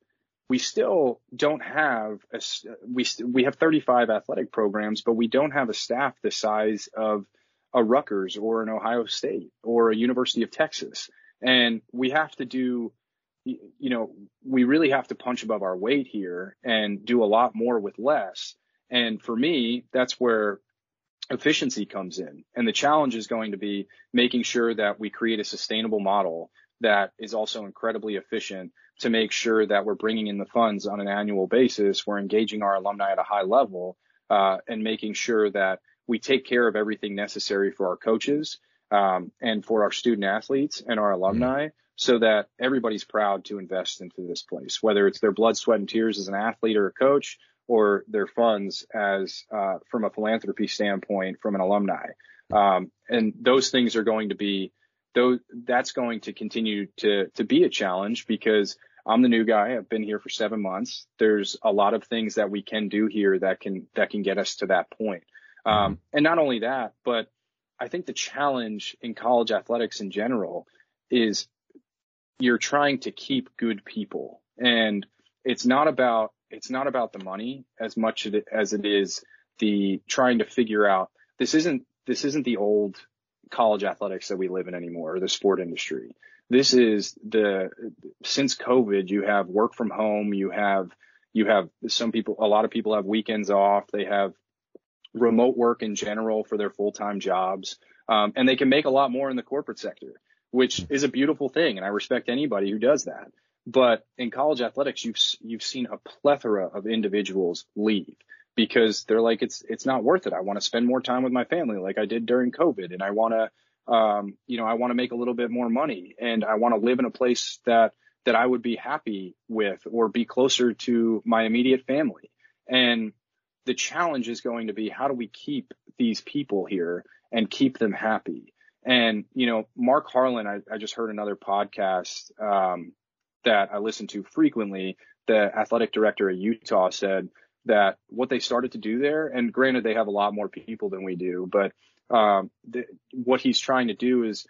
we still don't have a, we we have 35 athletic programs, but we don't have a staff the size of a Rutgers or an Ohio State or a University of Texas, and we have to do, you know, we really have to punch above our weight here and do a lot more with less. And for me, that's where efficiency comes in. And the challenge is going to be making sure that we create a sustainable model that is also incredibly efficient to make sure that we're bringing in the funds on an annual basis. We're engaging our alumni at a high level uh, and making sure that we take care of everything necessary for our coaches um, and for our student athletes and our alumni. Mm-hmm. So that everybody's proud to invest into this place, whether it's their blood, sweat, and tears as an athlete or a coach, or their funds as uh, from a philanthropy standpoint from an alumni. Um, and those things are going to be though that's going to continue to to be a challenge because I'm the new guy. I've been here for seven months. There's a lot of things that we can do here that can that can get us to that point. Um, mm-hmm. and not only that, but I think the challenge in college athletics in general is you're trying to keep good people, and it's not about it's not about the money as much as it is the trying to figure out this isn't this isn't the old college athletics that we live in anymore, or the sport industry. This is the, since COVID, you have work from home, you have, you have some people, a lot of people have weekends off, they have remote work in general for their full-time jobs. Um, and they can make a lot more in the corporate sector, which is a beautiful thing. And I respect anybody who does that. But in college athletics, you've, you've seen a plethora of individuals leave because they're like, it's, it's not worth it. I want to spend more time with my family like I did during COVID. And I want to, um, you know, I want to make a little bit more money and I want to live in a place that, that I would be happy with or be closer to my immediate family. And the challenge is going to be how do we keep these people here and keep them happy? And, you know, Mark Harlan, I, I just heard another podcast, um, that I listen to frequently. The athletic director at Utah said, that what they started to do there, and granted they have a lot more people than we do, but um, the, what he's trying to do is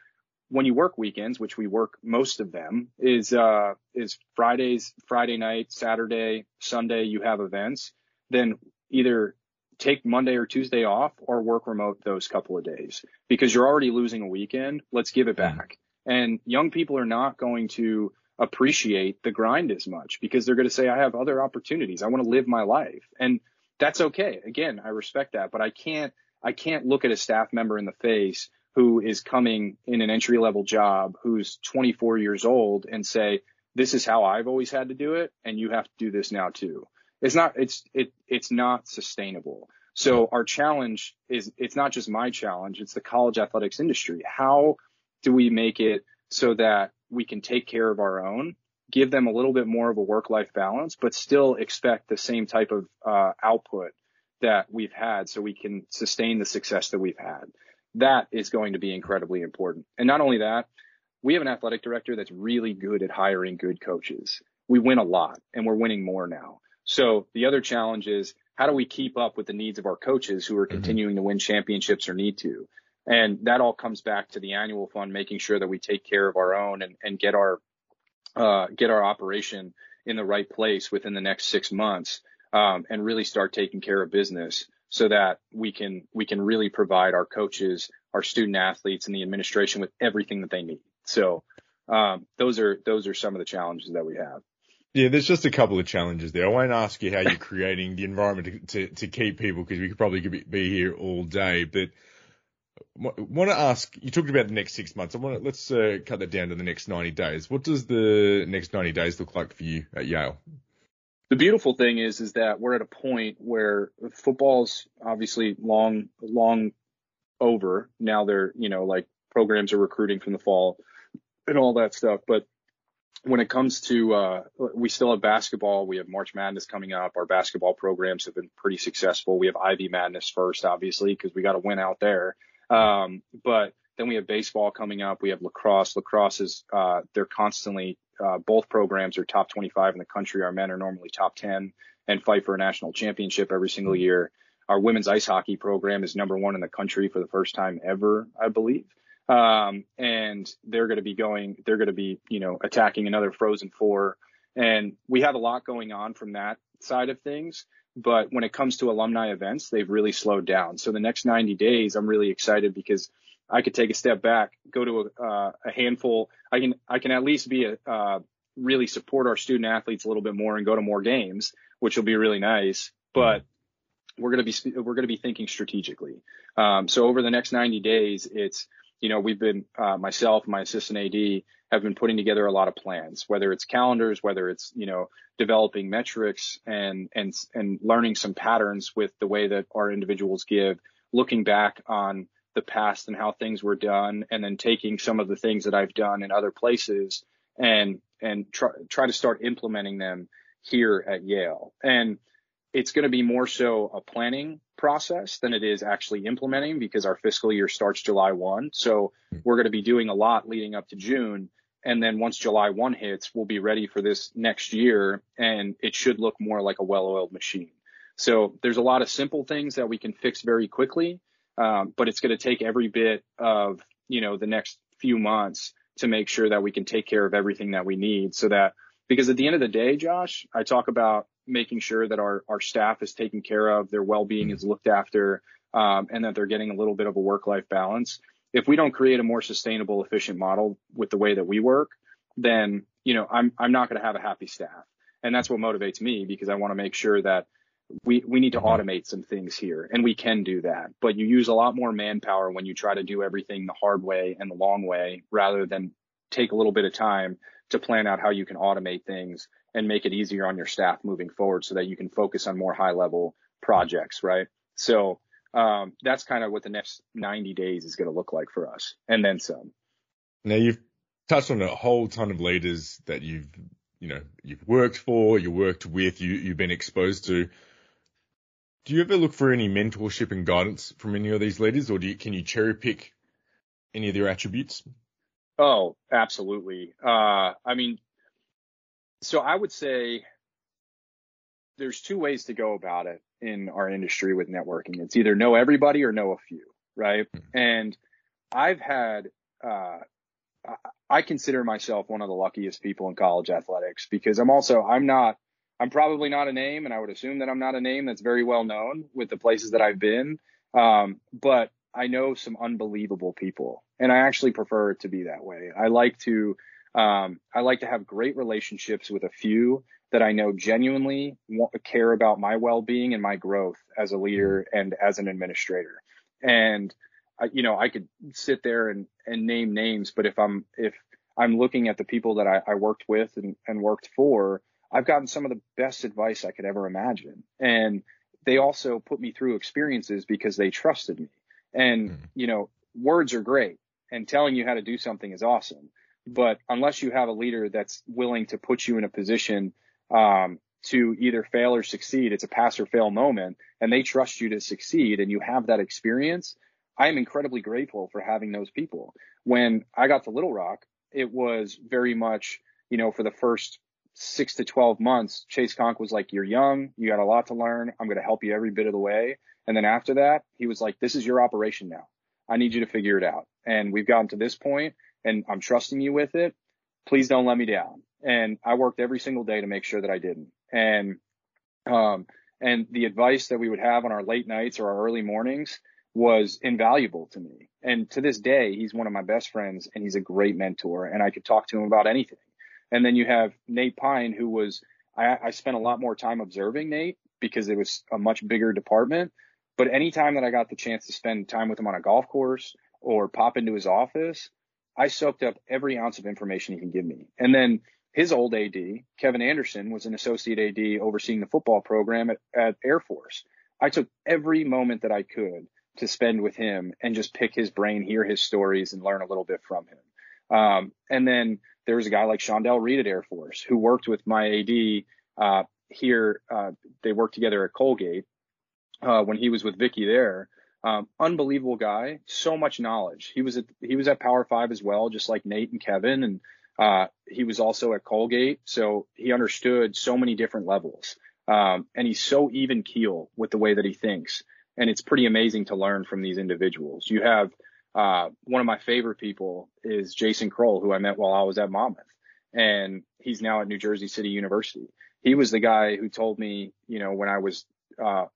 when you work weekends, which we work most of them, is uh, is Fridays, Friday night, Saturday, Sunday you have events, then either take Monday or Tuesday off or work remote those couple of days because you're already losing a weekend. Let's give it mm-hmm. back. And young people are not going to appreciate the grind as much because they're going to say, I have other opportunities. I want to live my life. And that's okay. Again, I respect that, but I can't, I can't look at a staff member in the face who is coming in an entry level job who's 24 years old and say, this is how I've always had to do it. And you have to do this now too. It's not, it's, it, it's not sustainable. So our challenge is, it's not just my challenge. It's the college athletics industry. How do we make it so that we can take care of our own, give them a little bit more of a work life balance, but still expect the same type of uh, output that we've had so we can sustain the success that we've had. That is going to be incredibly important. And not only that, we have an athletic director that's really good at hiring good coaches. We win a lot and we're winning more now. So the other challenge is how do we keep up with the needs of our coaches who are mm-hmm. continuing to win championships or need to? And that all comes back to the annual fund, making sure that we take care of our own and, and get our, uh, get our operation in the right place within the next six months, um, and really start taking care of business so that we can, we can really provide our coaches, our student athletes and the administration with everything that they need. So, um, those are, those are some of the challenges that we have. Yeah, there's just a couple of challenges there. I won't ask you how you're creating the environment to, to, to keep people because we could probably be here all day, but want to ask, you talked about the next six months. I want to, let's uh, cut that down to the next 90 days. What does the next 90 days look like for you at Yale? The beautiful thing is, is that we're at a point where football's obviously long, long over. Now they're, you know, like programs are recruiting from the fall and all that stuff. But when it comes to, uh, we still have basketball. We have March Madness coming up. Our basketball programs have been pretty successful. We have Ivy Madness first, obviously, because we got to win out there. Um, but then we have baseball coming up. We have lacrosse. Lacrosse is, uh, they're constantly, uh, both programs are top 25 in the country. Our men are normally top 10 and fight for a national championship every single year. Our women's ice hockey program is number one in the country for the first time ever, I believe. Um, and they're going to be going, they're going to be, you know, attacking another frozen four. And we have a lot going on from that side of things. But when it comes to alumni events, they've really slowed down. So the next 90 days, I'm really excited because I could take a step back, go to a, uh, a handful. I can, I can at least be a, uh, really support our student athletes a little bit more and go to more games, which will be really nice. But we're going to be, we're going to be thinking strategically. Um, so over the next 90 days, it's, you know, we've been, uh, myself, my assistant AD have been putting together a lot of plans, whether it's calendars, whether it's, you know, developing metrics and, and, and learning some patterns with the way that our individuals give, looking back on the past and how things were done, and then taking some of the things that I've done in other places and, and try, try to start implementing them here at Yale. And it's going to be more so a planning process than it is actually implementing because our fiscal year starts July 1. So hmm. we're going to be doing a lot leading up to June. And then once July 1 hits, we'll be ready for this next year and it should look more like a well-oiled machine. So there's a lot of simple things that we can fix very quickly. Um, but it's going to take every bit of, you know, the next few months to make sure that we can take care of everything that we need so that because at the end of the day, Josh, I talk about making sure that our, our staff is taken care of, their well-being mm-hmm. is looked after, um, and that they're getting a little bit of a work-life balance. If we don't create a more sustainable, efficient model with the way that we work, then, you know, I'm, I'm not going to have a happy staff. And that's what motivates me because I want to make sure that we, we need to mm-hmm. automate some things here and we can do that, but you use a lot more manpower when you try to do everything the hard way and the long way rather than take a little bit of time to plan out how you can automate things and make it easier on your staff moving forward so that you can focus on more high level projects, right? So, um, that's kind of what the next 90 days is going to look like for us and then some. Now you've touched on a whole ton of leaders that you've, you know, you've worked for, you worked with, you, you've been exposed to. Do you ever look for any mentorship and guidance from any of these leaders or do you, can you cherry pick any of their attributes? Oh, absolutely. Uh, I mean, so I would say there's two ways to go about it in our industry with networking. It's either know everybody or know a few, right? Mm-hmm. And I've had, uh, I consider myself one of the luckiest people in college athletics because I'm also, I'm not, I'm probably not a name and I would assume that I'm not a name that's very well known with the places that I've been. Um, but I know some unbelievable people and I actually prefer it to be that way. I like to, um, I like to have great relationships with a few that I know genuinely want, care about my well-being and my growth as a leader and as an administrator. And I, you know, I could sit there and, and name names, but if I'm, if I'm looking at the people that I, I worked with and, and worked for, I've gotten some of the best advice I could ever imagine. And they also put me through experiences because they trusted me. And, mm. you know, words are great and telling you how to do something is awesome. But unless you have a leader that's willing to put you in a position um, to either fail or succeed, it's a pass or fail moment, and they trust you to succeed, and you have that experience. I am incredibly grateful for having those people. When I got to Little Rock, it was very much, you know, for the first six to 12 months, Chasse Conque was like, you're young. You got a lot to learn. I'm going to help you every bit of the way. And then after that, he was like, this is your operation now. I need you to figure it out. And we've gotten to this point and I'm trusting you with it. Please don't let me down. And I worked every single day to make sure that I didn't. And, um, and the advice that we would have on our late nights or our early mornings was invaluable to me. And to this day, he's one of my best friends and he's a great mentor and I could talk to him about anything. And then you have Nate Pine, who was, I, I spent a lot more time observing Nate because it was a much bigger department. But anytime that I got the chance to spend time with him on a golf course or pop into his office, I soaked up every ounce of information he can give me. And then his old AD, Kevin Anderson, was an associate AD overseeing the football program at, at Air Force. I took every moment that I could to spend with him and just pick his brain, hear his stories, and learn a little bit from him. Um, and then there was a guy like Shondell Reed at Air Force who worked with my AD uh, here. Uh, they worked together at Colgate uh, when he was with Vicky there. Um, unbelievable guy, so much knowledge. He was at he was at Power Five as well, just like Nate and Kevin, and uh, he was also at Colgate, so he understood so many different levels. Um, and he's so even keel with the way that he thinks, and it's pretty amazing to learn from these individuals. You have uh, one of my favorite people is Jason Kroll, who I met while I was at Monmouth, and he's now at New Jersey City University. He was the guy who told me, you know, when I was uh,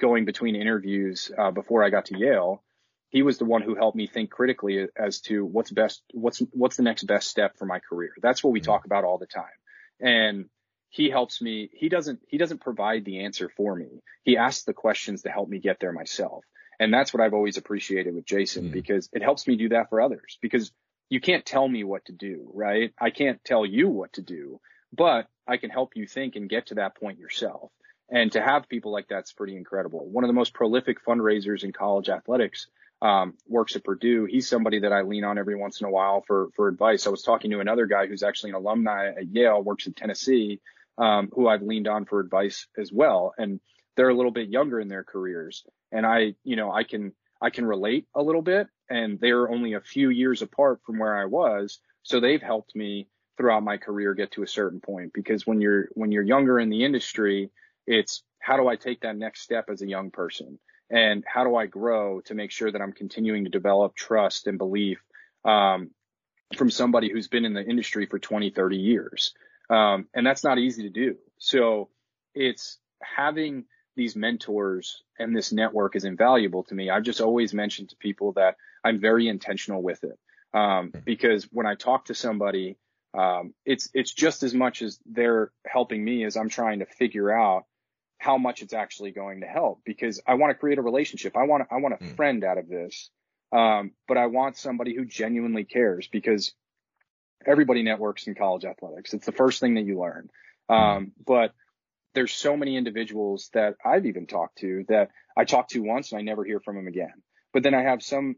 going between interviews uh, before I got to Yale, he was the one who helped me think critically as to what's best, what's what's the next best step for my career. That's what we mm-hmm. talk about all the time. And he helps me. He doesn't he doesn't provide the answer for me. He asks the questions to help me get there myself. And that's what I've always appreciated with Jason mm-hmm. because it helps me do that for others because you can't tell me what to do, right? I can't tell you what to do, but I can help you think and get to that point yourself. And to have people like that's pretty incredible. One of the most prolific fundraisers in college athletics um, works at Purdue. He's somebody that I lean on every once in a while for for advice. I was talking to another guy who's actually an alumni at Yale, works at Tennessee, um, who I've leaned on for advice as well. And they're a little bit younger in their careers, and I, you know, I can I can relate a little bit. And they're only a few years apart from where I was, so they've helped me throughout my career get to a certain point. Because when you're when you're younger in the industry, it's how do I take that next step as a young person? And how do I grow to make sure that I'm continuing to develop trust and belief um, from somebody who's been in the industry for 20, 30 years? Um, and that's not easy to do. So it's having these mentors and this network is invaluable to me. I've just always mentioned to people that I'm very intentional with it. Um, because when I talk to somebody, um, it's, it's just as much as they're helping me as I'm trying to figure out how much it's actually going to help because I want to create a relationship. I want, I want a mm. friend out of this. Um, but I want somebody who genuinely cares because everybody networks in college athletics. It's the first thing that you learn. Um, but there's so many individuals that I've even talked to that I talked to once and I never hear from them again. But then I have some,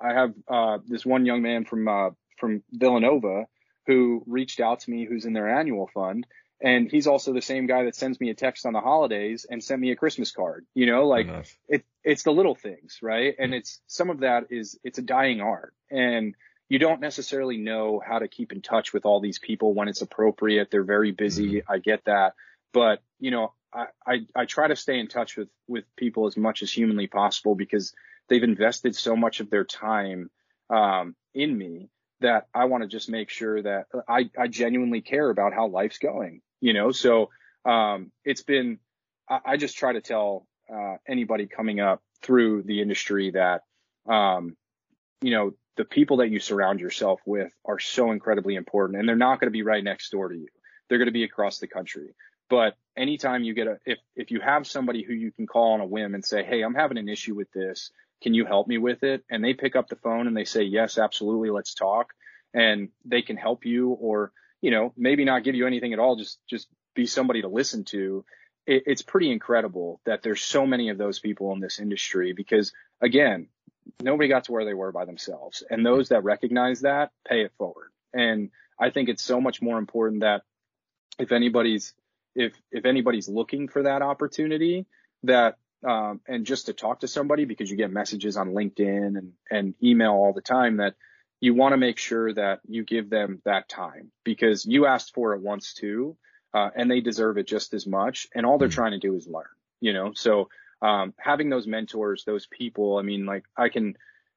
I have, uh, this one young man from, uh, from Villanova who reached out to me who's in their annual fund and he's also the same guy that sends me a text on the holidays and sent me a Christmas card. You know, like it, it's the little things, right? And it's some of that is it's a dying art, and you don't necessarily know how to keep in touch with all these people when it's appropriate. They're very busy. Mm-hmm. I get that, but you know, I, I, I try to stay in touch with, with people as much as humanly possible because they've invested so much of their time, um, in me that I want to just make sure that I, I genuinely care about how life's going, you know? So, um, it's been, I, I just try to tell, uh, anybody coming up through the industry that, um, you know, the people that you surround yourself with are so incredibly important and they're not going to be right next door to you. They're going to be across the country. But anytime you get a, if, if you have somebody who you can call on a whim and say, Hey, I'm having an issue with this. Can you help me with it? And they pick up the phone and they say, yes, absolutely. Let's talk. And they can help you or, you know, maybe not give you anything at all. Just, just be somebody to listen to. It, it's pretty incredible that there's so many of those people in this industry because again, nobody got to where they were by themselves. And those that recognize that pay it forward. And I think it's so much more important that if anybody's if if anybody's looking for that opportunity that um, and just to talk to somebody because you get messages on LinkedIn and and email all the time that you want to make sure that you give them that time because you asked for it once too uh, and they deserve it just as much and all they're mm-hmm. trying to do is learn you know so um, having those mentors, those people, I mean, like I can,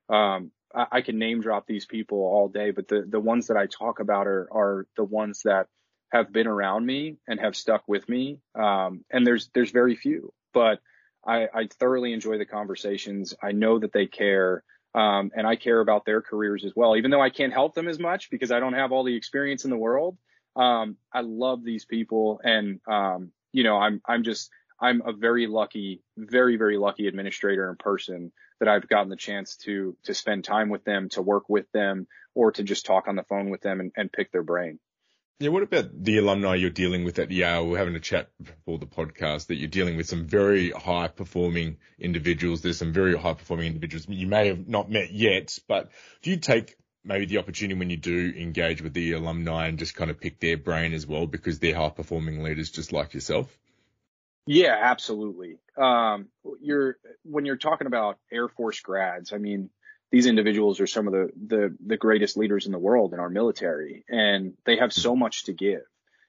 um, I, I, can name drop these people all day, but the, the ones that I talk about are, are the ones that have been around me and have stuck with me. Um, and there's, there's very few, but I, I thoroughly enjoy the conversations. I know that they care. Um, and I care about their careers as well, even though I can't help them as much because I don't have all the experience in the world. Um, I love these people and, um, you know, I'm, I'm just, I'm a very lucky, very, very lucky administrator and person that I've gotten the chance to, to spend time with them, to work with them, or to just talk on the phone with them and, and pick their brain. Yeah, what about the alumni you're dealing with at Yale? We're having a chat before the podcast that you're dealing with some very high performing individuals. There's some very high performing individuals you may have not met yet, but do you take maybe the opportunity when you do engage with the alumni and just kind of pick their brain as well because they're high performing leaders just like yourself? Yeah, absolutely. Um, you're when you're talking about Air Force grads, I mean, these individuals are some of the, the the greatest leaders in the world in our military, and they have so much to give.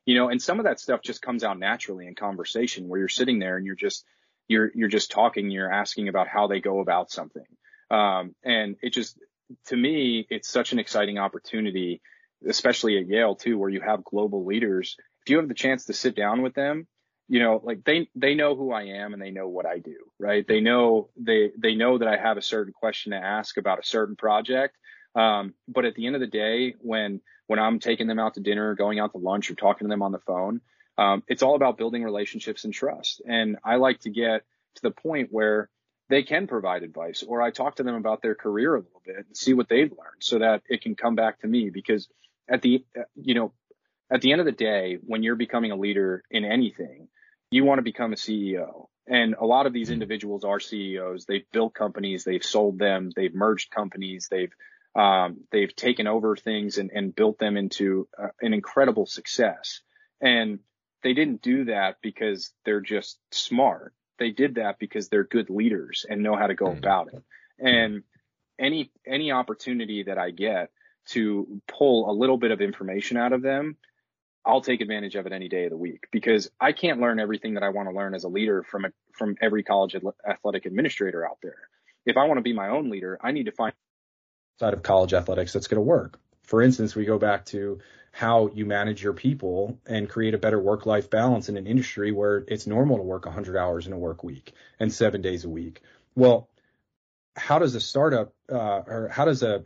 You know, and some of that stuff just comes out naturally in conversation where you're sitting there and you're just you're you're just talking, you're asking about how they go about something. Um, and it just to me, it's such an exciting opportunity, especially at Yale too, where you have global leaders. If you have the chance to sit down with them you know, like they, they know who I am and they know what I do, right? They know, they, they know that I have a certain question to ask about a certain project. Um, but at the end of the day, when, when I'm taking them out to dinner, going out to lunch or talking to them on the phone, um, it's all about building relationships and trust. And I like to get to the point where they can provide advice or I talk to them about their career a little bit and see what they've learned so that it can come back to me because at the, you know, at the end of the day, when you're becoming a leader in anything, you want to become a CEO. And a lot of these individuals are CEOs. They've built companies, they've sold them, they've merged companies, they've um, they've taken over things and, and built them into uh, an incredible success. And they didn't do that because they're just smart. They did that because they're good leaders and know how to go mm-hmm. about it. And any any opportunity that I get to pull a little bit of information out of them I'll take advantage of it any day of the week because I can't learn everything that I want to learn as a leader from a, from every college athletic administrator out there. If I want to be my own leader, I need to find side of college athletics that's going to work. For instance, we go back to how you manage your people and create a better work life balance in an industry where it's normal to work 100 hours in a work week and seven days a week. Well, how does a startup uh, or how does a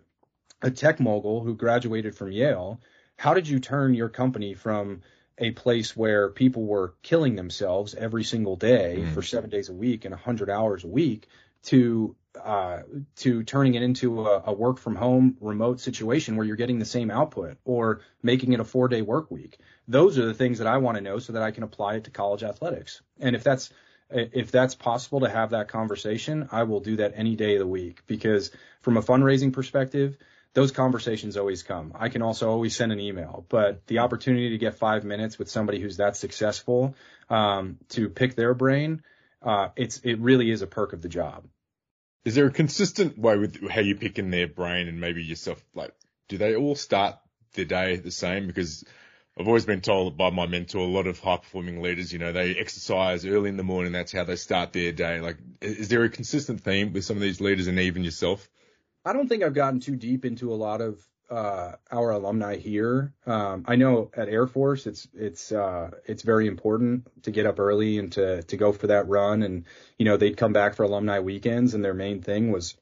a tech mogul who graduated from Yale how did you turn your company from a place where people were killing themselves every single day mm. for seven days a week and 100 hours a week to uh, to turning it into a, a, work from home remote situation where you're getting the same output or making it a four day work week. Those are the things that I want to know so that I can apply it to college athletics. And if that's if that's possible to have that conversation, I will do that any day of the week because from a fundraising perspective, those conversations always come. I can also always send an email, but the opportunity to get five minutes with somebody who's that successful um, to pick their brain, uh, it's it really is a perk of the job. Is there a consistent way with how you pick in their brain and maybe yourself? Like, do they all start the day the same? Because I've always been told by my mentor, a lot of high performing leaders, you know, they exercise early in the morning. That's how they start their day. Like, is there a consistent theme with some of these leaders and even yourself? I don't think I've gotten too deep into a lot of uh, our alumni here. Um, I know at Air Force, it's it's uh, it's very important to get up early and to to go for that run. And you know, they'd come back for alumni weekends, and their main thing was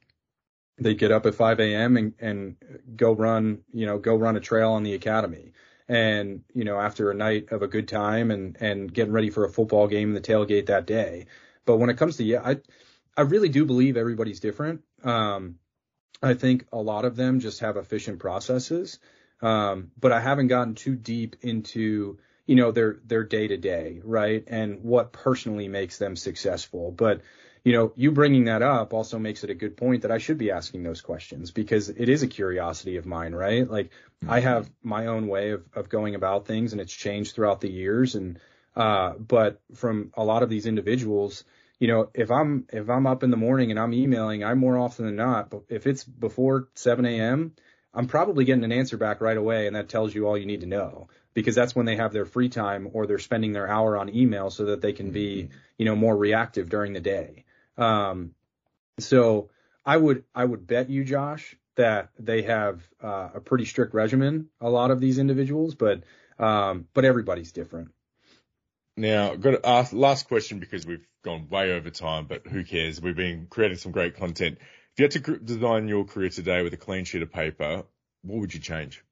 they'd get up at 5 a.m. and and go run, you know, go run a trail on the academy and you know after a night of a good time and and getting ready for a football game in the tailgate that day. But when it comes to yeah, I I really do believe everybody's different. Um, I think a lot of them just have efficient processes, um, but I haven't gotten too deep into you know their their day to day right and what personally makes them successful. But you know, you bringing that up also makes it a good point that I should be asking those questions because it is a curiosity of mine, right? Like mm-hmm. I have my own way of, of going about things and it's changed throughout the years. And, uh, but from a lot of these individuals, you know, if I'm, if I'm up in the morning and I'm emailing, I'm more often than not, but if it's before 7 a.m., I'm probably getting an answer back right away. And that tells you all you need to know because that's when they have their free time or they're spending their hour on email so that they can be, mm-hmm. you know, more reactive during the day. Um, so I would I would bet you, Josh, that they have uh, a pretty strict regimen. A lot of these individuals, but um, but everybody's different. Now, got to ask last question because we've gone way over time, but who cares? We've been creating some great content. If you had to design your career today with a clean sheet of paper, what would you change?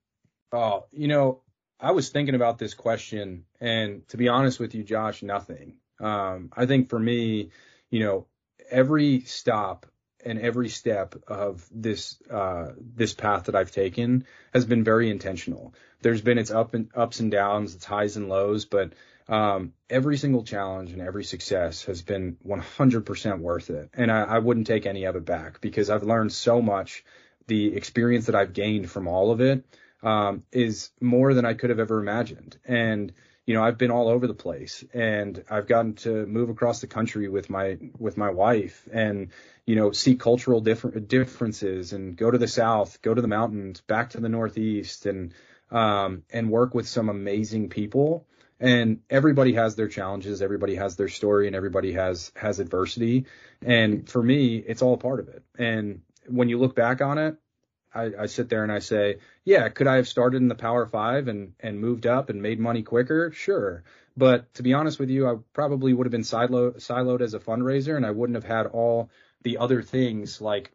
Oh, you know, I was thinking about this question, and to be honest with you, Josh, nothing. Um, I think for me, you know, every stop and every step of this uh, this path that I've taken has been very intentional. There's been its up and ups and downs, its highs and lows, but um, every single challenge and every success has been 100% worth it. And I, I wouldn't take any of it back because I've learned so much. The experience that I've gained from all of it um, is more than I could have ever imagined. And you know, I've been all over the place and I've gotten to move across the country with my, with my wife and, you know, see cultural different differences and go to the South, go to the mountains, back to the Northeast and, um, and work with some amazing people. And everybody has their challenges. Everybody has their story and everybody has, has adversity. And for me, it's all part of it. And when you look back on it, I, I sit there and I say, yeah, could I have started in the Power Five and and moved up and made money quicker? Sure. But to be honest with you, I probably would have been siloed siloed as a fundraiser, and I wouldn't have had all the other things like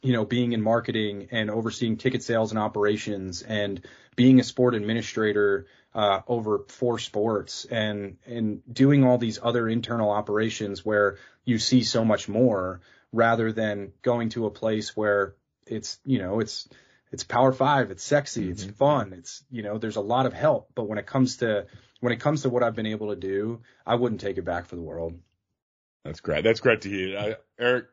you know, being in marketing and overseeing ticket sales and operations and being a sport administrator uh, over four sports and and doing all these other internal operations where you see so much more rather than going to a place where it's you know it's it's power five it's sexy mm-hmm. it's fun it's you know there's a lot of help. But when it comes to when it comes to what i've been able to do i wouldn't take it back for the world. That's great. That's great to hear. Uh, eric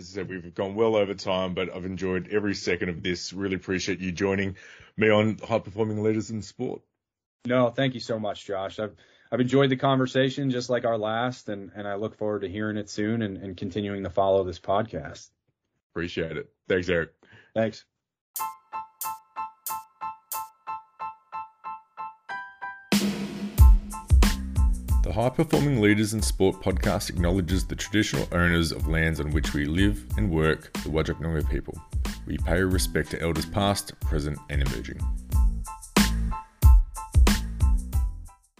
as I said, we've gone well over time, but I've enjoyed every second of this. Really appreciate you joining me on High Performing Leaders in Sport. No, thank you so much, Josh. I've I've enjoyed the conversation just like our last, and, and I look forward to hearing it soon and, and continuing to follow this podcast. Appreciate it. Thanks, Eric. Thanks. The High Performing Leaders in Sport podcast acknowledges the traditional owners of lands on which we live and work, the Whadjuk Noongar people. We pay respect to elders past, present, and emerging.